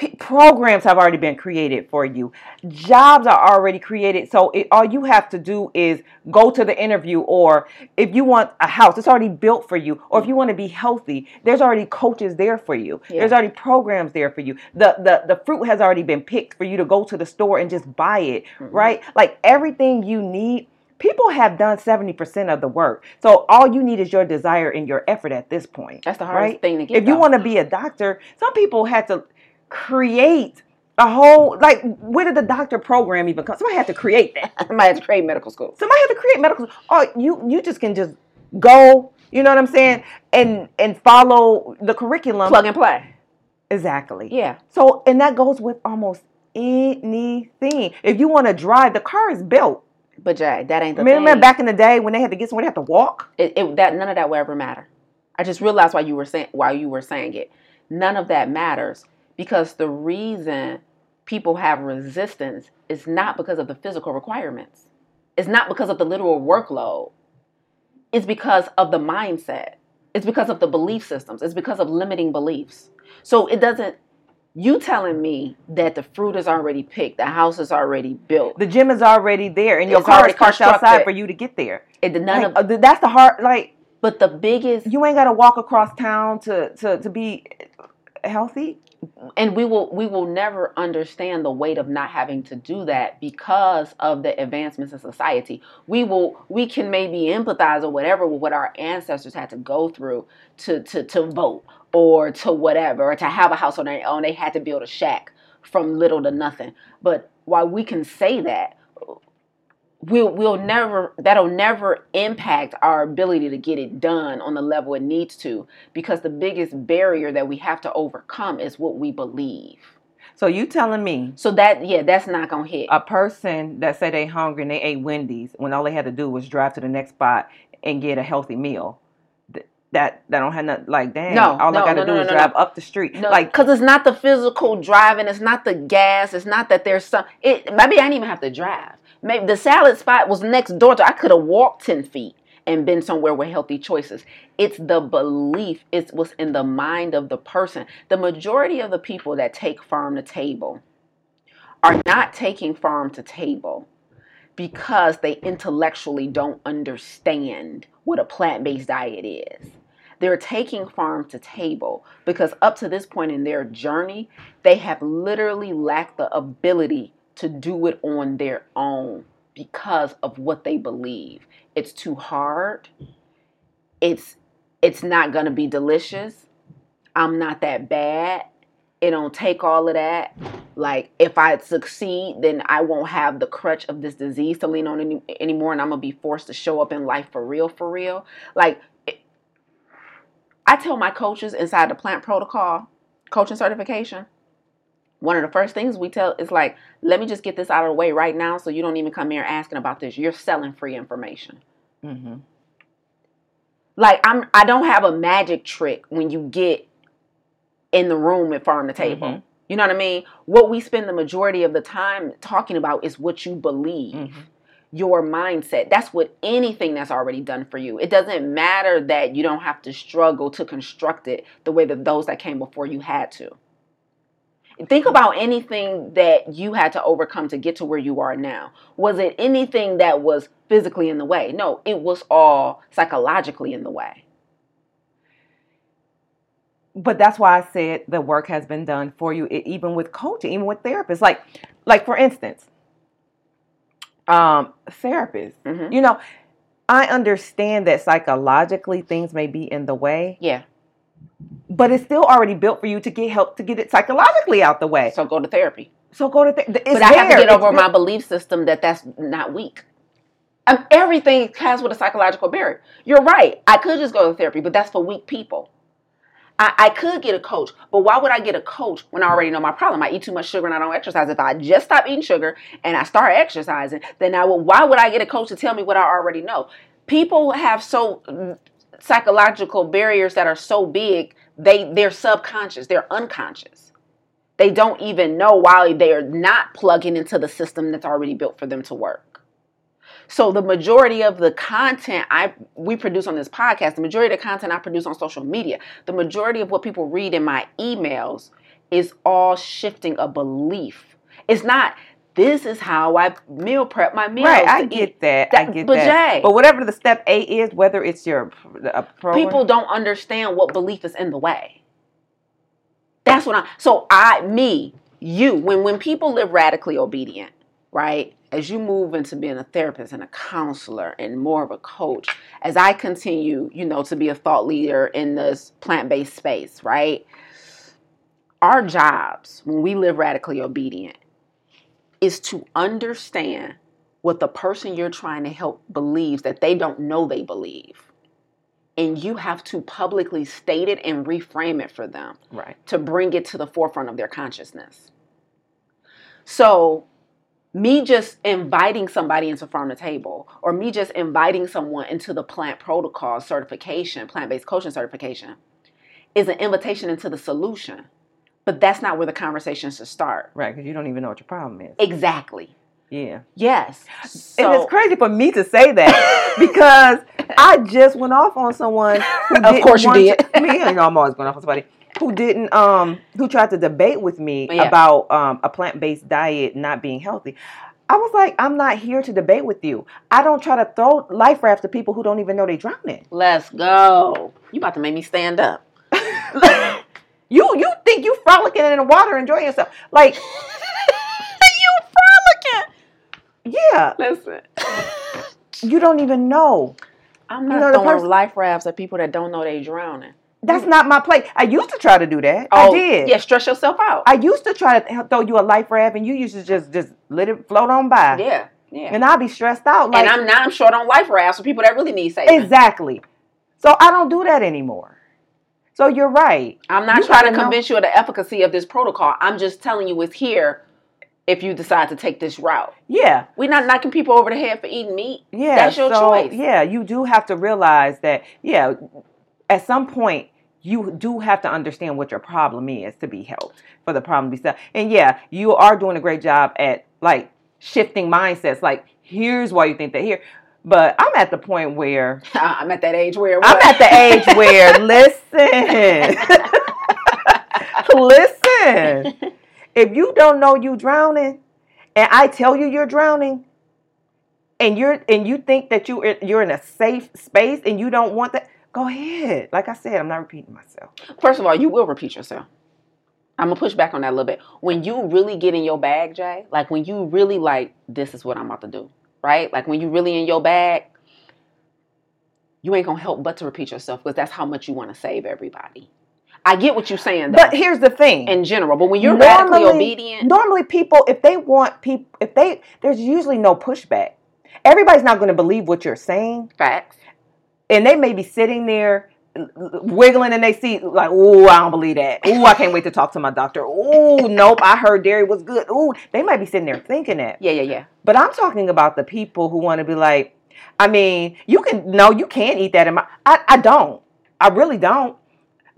p- programs have already been created for you. Jobs are already created. So it, all you have to do is go to the interview or if you want a house, it's already built for you. Or if you want to be healthy, there's already coaches there for you. Yeah. There's already programs there for you. The, the the fruit has already been picked for you to go to the store and just buy it, Mhm. right? Like everything you need People have done 70% of the work. So all you need is your desire and your effort at this point. that's the hardest right? thing to get if you want to be a doctor, some people had to create a whole like where did the doctor program even come? Somebody had to create that. [LAUGHS] somebody had to create medical school Somebody had to create medical. Oh, you you just can just go. You know what I'm saying? And and follow the curriculum plug and play exactly. yeah So and that goes with almost anything. If you want to drive, the car is built. but Jaye that ain't the Remember thing. back in the day when they had to get somewhere, they had to walk. it, it that none of that will ever matter. I just realized why you were saying why you were saying it. None of that matters because the reason people have resistance is not because of the physical requirements. It's not because of the literal workload. It's because of the mindset. It's because of the belief systems. It's because of limiting beliefs. So it doesn't you telling me that the fruit is already picked, the house is already built. The gym is already there, and your It's car is parked outside for you to get there. It, none Like, of uh, that's the hard. Like but the biggest you ain't got to walk across town to to to be healthy. And we will we will never understand the weight of not having to do that because of the advancements in society. We will we can maybe empathize or whatever with what our ancestors had to go through to to to vote or to whatever or to have a house on their own they had to build a shack from little to nothing. But while we can say that we'll we'll never that'll never impact our ability to get it done on the level it needs to because the biggest barrier that we have to overcome is what we believe. So you telling me So that yeah, that's not gonna hit. a person that said they hungry and they ate Wendy's when all they had to do was drive to the next spot and get a healthy meal. th- That that don't have nothing like dang. No, all no, I got to no, do no, is drive up the street. No, like because it's not the physical driving, it's not the gas, it's not that there's some. It maybe I didn't even have to drive. Maybe the salad spot was next door to. I could have walked ten feet and been somewhere with healthy choices. It's the belief. It's what's in the mind of the person. The majority of the people that take farm to table are not taking farm to table because they intellectually don't understand what a plant-based diet is. They're taking farm to table because up to this point in their journey, they have literally lacked the ability to do it on their own because of what they believe. It's too hard. It's it's not going to be delicious. I'm not that bad. It don't take all of that. Like if I succeed, then I won't have the crutch of this disease to lean on any, anymore, and I'm gonna be forced to show up in life for real, for real. Like it- I tell my coaches inside the plant protocol coaching certification. One of the first things we tell is like, let me just get this out of the way right now, so you don't even come here asking about this. You're selling free information. hmm Like I'm, I don't have a magic trick when you get in the room and farm the table. Mhm. You know what I mean? What we spend the majority of the time talking about is what you believe, Mhm. your mindset. That's what anything that's already done for you. It doesn't matter that you don't have to struggle to construct it the way that those that came before you had to. Think about anything that you had to overcome to get to where you are now. Was it anything that was physically in the way? No, it was all psychologically in the way. but that's why I said the work has been done for you, e- even with coaching, even with therapists. Like, like for instance, um, therapists. Mhm. You know, I understand that psychologically things may be in the way, Yeah. But it's still already built for you to get help to get it psychologically out the way. So go to therapy. So go to therapy. but I have to get over It's my belief system that that's not weak. Um, everything has with a psychological barrier. You're right. I could just go to therapy, but that's for weak people. I, I could get a coach, but why would I get a coach when I already know my problem? I eat too much sugar and I don't exercise. If I just stop eating sugar and I start exercising, then I will. Why would I get a coach to tell me what I already know? People have so psychological barriers that are so big. They they're subconscious. They're unconscious. They don't even know why they are not plugging into the system that's already built for them to work. So the majority of the content I we produce on this podcast, the majority of the content I produce on social media, the majority of what people read in my emails is all shifting a belief. It's not this is how I meal prep my meals. Right, I get eat." that. I get but that. Jaye- but whatever the step A is, whether it's your uh, program, People don't understand what belief is in the way. That's what I so I me, you, when when people live radically obedient, right? As you move into being a therapist and a counselor and more of a coach, as I continue, you know, to be a thought leader in this plant-based space, right? Our jobs when we live radically obedient is to understand what the person you're trying to help believes that they don't know they believe and you have to publicly state it and reframe it for them right. to bring it to the forefront of their consciousness. So, me just inviting somebody into farm to table, or me just inviting someone into the plant protocol certification, plant based coaching certification, is an invitation into the solution. But that's not where the conversation should start. Right, because you don't even know what your problem is. Exactly. Yeah. Yes. and So, it's crazy for me to say that [LAUGHS] because I just went off on someone. Who Of didn't course you did. To, [LAUGHS] me, you know, I'm always going off on somebody who didn't, um, who tried to debate with me Yeah. about um, a plant based diet not being healthy. I was like, I'm not here to debate with you. I don't try to throw life rafts to people who don't even know they're drowning. let's go. You about to make me stand up. [LAUGHS] You you think you frolicking in the water, enjoying yourself? Like, [LAUGHS] you frolicking. yeah, Listen. you don't even know. I'm You not know, the throwing person- life rafts at people that don't know they drowning. That's not my place. I used to try to do that. Oh, I did. Yeah, stress yourself out. I used to try to throw you a life raft, and you used to just just let it float on by. yeah, yeah. And I'd be stressed out. Like and I'm now I'm short on life rafts for people that really need saving. exactly. So I don't do that anymore. So you're right. I'm not You trying to gotta know. convince you of the efficacy of this protocol. I'm just telling you it's here if you decide to take this route. Yeah, We're not knocking people over the head for eating meat. yeah. That's your so, choice. Yeah, you do have to realize that. Yeah, at some point you do have to understand what your problem is to be helped for the problem to be solved. And yeah, you are doing a great job at like shifting mindsets. Like here's why you think that here. But I'm at the point where [LAUGHS] I'm at that age where I'm at the age where [LAUGHS] listen, [LAUGHS] listen. If you don't know you drowning, and I tell you you're drowning, and you're and you think that you you're in a safe space and you don't want that, go ahead. Like I said, I'm not repeating myself. First of all, you will repeat yourself. I'm gonna push back on that a little bit. When you really get in your bag, Jaye, like when you really like, this is what I'm about to do, right? Like when you really in your bag, you ain't gonna help but to repeat yourself because that's how much you want to save everybody. I get what you're saying, though, But here's the thing. in general. But when you're radically obedient, Normally, people, if they want people, if they, there's usually no pushback. Everybody's not going to believe what you're saying, facts. and they may be sitting there wiggling and they see like, "Ooh, I don't believe that. Ooh, I can't wait to talk to my doctor. Ooh, nope, I heard dairy was good. Ooh, they might be sitting there thinking that. Yeah, yeah, yeah. But I'm talking about the people who want to be like, I mean, you can no, you can't eat that in my. I, I don't. I really don't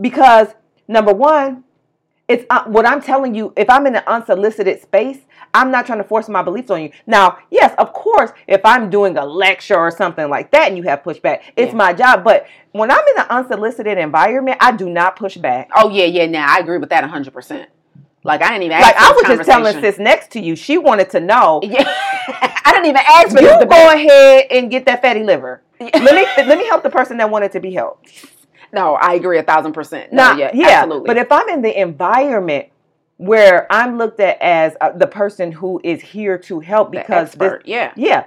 because number one, it's uh, what I'm telling you. If I'm in an unsolicited space, I'm not trying to force my beliefs on you. Now, yes, of course, if I'm doing a lecture or something like that and you have pushback, it's Yeah. my job. But when I'm in an unsolicited environment, I do not push back. Oh yeah, yeah. Now I agree with that 100. percent Like I didn't even ask Like I was just telling sis next to you, she wanted to know. Yeah, [LAUGHS] I didn't even ask for You this go debate. ahead and get that fatty liver. let me let me help the person that wanted to be helped. [LAUGHS] No, I agree a thousand percent. No, Now, yeah, yeah, absolutely. But if I'm in the environment where I'm looked at as uh, the person who is here to help because this, yeah, yeah,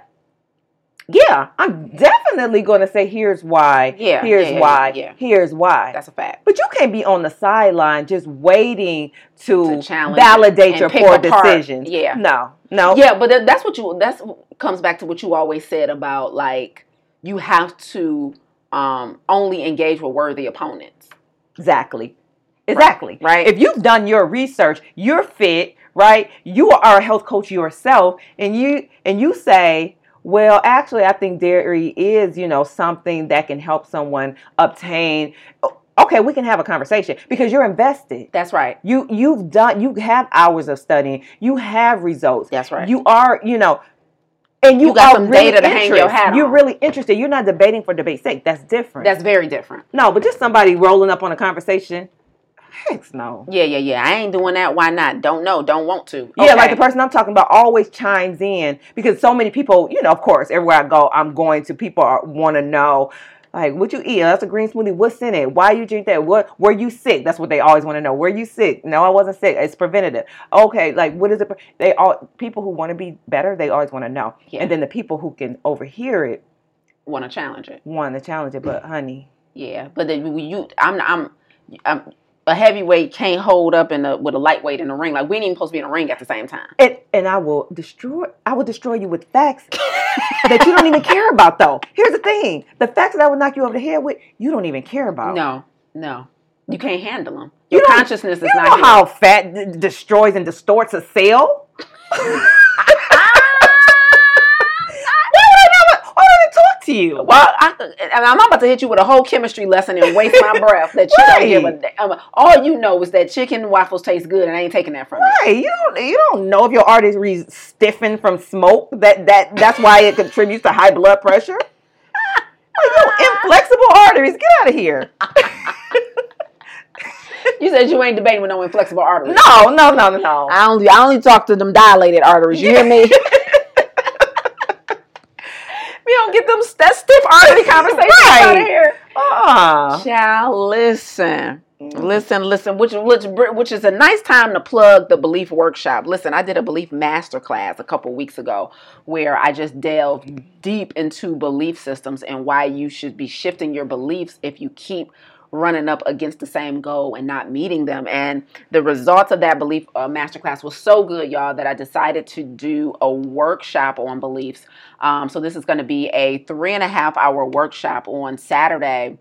yeah, I'm definitely going to say here's why. Yeah, here's yeah, yeah, why. yeah. Here's why. That's a fact. but you can't be on the sideline just waiting to, To validate your poor apart. decisions. Yeah. No. No. Yeah, but that's what you that's comes back to what you always said about like you have to um only engage with worthy opponents. Exactly. Exactly. Right. If you've done your research, you're fit, right? You are a health coach yourself, and you and you say, well, actually, I think dairy is, you know, something that can help someone obtain. Okay, we can have a conversation because you're invested. That's right. You you've done you have hours of studying. You have results. That's right. You are, you know, and you, You got some really data to hang your hat You're really interested. You're not debating for debate's sake. That's different. That's very different. no, but just somebody rolling up on a conversation. Heck no. Yeah, yeah, yeah. I ain't doing that. Why not? Don't know. Don't want to. Yeah, like the person I'm talking about always chimes in because so many people, you know, of course, everywhere I go, I'm going to people want to know, like, what you eat? Oh, That's a green smoothie. What's in it? Why you drink that? What? Were you sick? That's what they always want to know. Were you sick? No, I wasn't sick. It's preventative. Okay, like what is it? They all people who want to be better, they always want to know. Yeah. And then the people who can overhear it want to challenge it. want to challenge it. But honey, Yeah, but then you, I'm, I'm, I'm a heavyweight can't hold up in the with a lightweight in the ring. Like we ain't even supposed to be in a ring at the same time. and and I will destroy. I will destroy you with facts [LAUGHS] that you don't even care about. Though here's the thing: the facts that I would knock you over the head with, you don't even care about. No, no, you can't handle them. Your don't- consciousness is You not know here. how fat d- destroys and distorts a cell? [LAUGHS] Why would I never? Why would I talk to you? Well, I, and I'm about to hit you with a whole chemistry lesson and waste my breath that you don't give a Right. damn. Um, all you know is that chicken waffles taste good, and I ain't taking that from you. Right, you don't you don't know if your arteries stiffen from smoke. That that that's why it contributes to high blood pressure. [LAUGHS] Like, yo, inflexible arteries, get out of here. You said you ain't debating with no inflexible arteries. No, no, no, no, no. I only I only talk to them dilated arteries. You hear me? [LAUGHS] don't get them that stiff artery conversation out of Right. here. Ah, Child, listen. Listen, listen, which, which which is a nice time to plug the belief workshop. Listen, I did a belief masterclass a couple weeks ago where I just delved deep into belief systems and why you should be shifting your beliefs if you keep running up against the same goal and not meeting them. And the results of that belief uh, masterclass was so good, y'all, that I decided to do a workshop on beliefs. Um, so this is going to be a three and a half hour workshop on Saturday.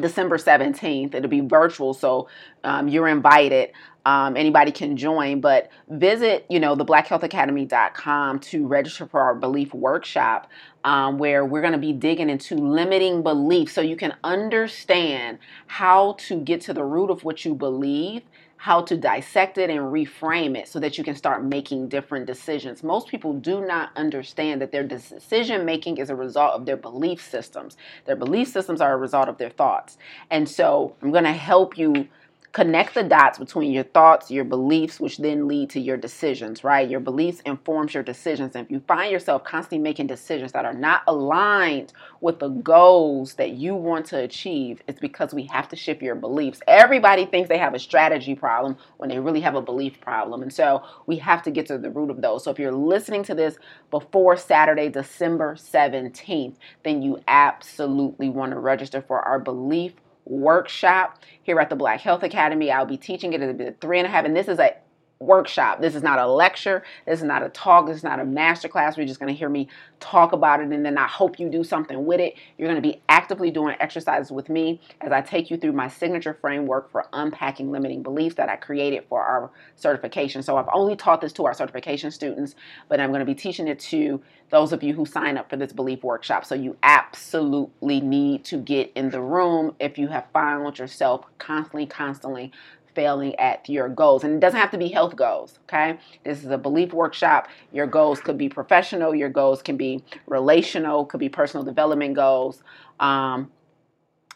December 17th. It'll be virtual, so um, you're invited. Um, anybody can join, but visit, you know, the blackhealthacademy.com to register for our belief workshop um, where we're going to be digging into limiting beliefs so you can understand how to get to the root of what you believe how to dissect it and reframe it so that you can start making different decisions. Most people do not understand that their decision making is a result of their belief systems. Their belief systems are a result of their thoughts. And so I'm going to help you connect the dots between your thoughts, your beliefs, which then lead to your decisions, right? Your beliefs informs your decisions. And if you find yourself constantly making decisions that are not aligned with the goals that you want to achieve, it's because we have to shift your beliefs. Everybody thinks they have a strategy problem when they really have a belief problem. And so we have to get to the root of those. So if you're listening to this before Saturday, December 17th, then you absolutely want to register for our belief workshop here at the Black Health Academy. I'll be teaching it at the three and a half, and this is a workshop. This is not a lecture. This is not a talk. This is not a master class. You're just going to hear me talk about it, and then I hope you do something with it. You're going to be actively doing exercises with me as I take you through my signature framework for unpacking limiting beliefs that I created for our certification. So I've only taught this to our certification students, but I'm going to be teaching it to those of you who sign up for this belief workshop. So you absolutely need to get in the room if you have found yourself constantly, constantly failing at your goals. And it doesn't have to be health goals, okay? This is a belief workshop. Your goals could be professional, your goals can be relational, could be personal development goals. Um,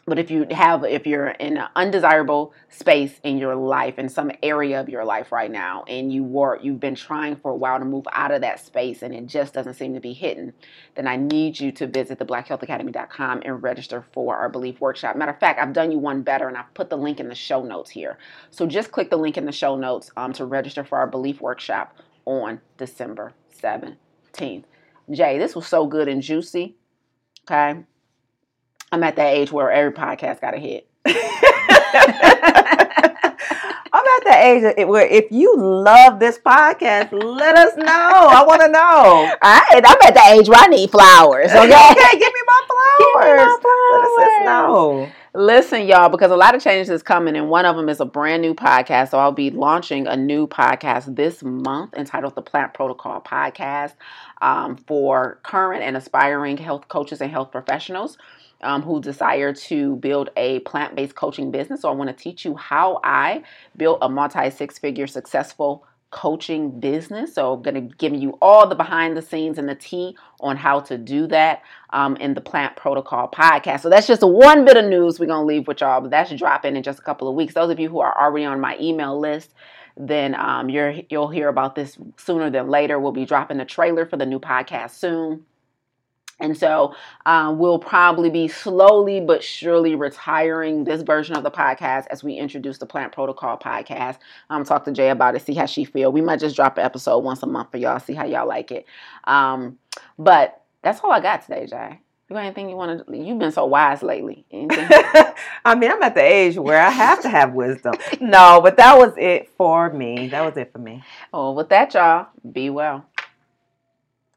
but if you have, if you're in an undesirable space in your life, in some area of your life right now, and you were, you've been trying for a while to move out of that space and it just doesn't seem to be hitting, then I need you to visit theblackhealthacademy.com and register for our belief workshop. Matter of fact, I've done you one better and I've put the link in the show notes here. So just click the link in the show notes um, to register for our belief workshop on December 17th. Jaye, this was so good and juicy. Okay. I'm at that age where every podcast got a hit. [LAUGHS] I'm at the age where if you love this podcast, let us know. I want to know. Right, I'm at the age where I need flowers. [LAUGHS] Okay, okay give me my flowers. [LAUGHS] Give me my flowers. Let us know. Listen, y'all, because a lot of changes is coming, and one of them is a brand new podcast. So I'll be launching a new podcast this month entitled the Plant Protocol Podcast um, for current and aspiring health coaches and health professionals um, who desire to build a plant based coaching business. So I want to teach you how I built a multi six figure successful coaching business. So I'm going to give you all the behind the scenes and the tea on how to do that um, in the Plant Protocol podcast. So that's just one bit of news we're going to leave with y'all, but that's dropping in just a couple of weeks. Those of you who are already on my email list, then um, you're, you'll hear about this sooner than later. We'll be dropping the trailer for the new podcast soon. And so um, we'll probably be slowly but surely retiring this version of the podcast as we introduce the Plant Protocol podcast. Um, talk to Jaye about it, see how she feel. We might just drop an episode once a month for y'all, see how y'all like it. Um, but that's all I got today, Jaye. You got anything you want to? You've been so wise lately. [LAUGHS] I mean, I'm at the age where I have to have wisdom. [LAUGHS] No, but that was it for me. That was it for me. Oh, with that, y'all, be well.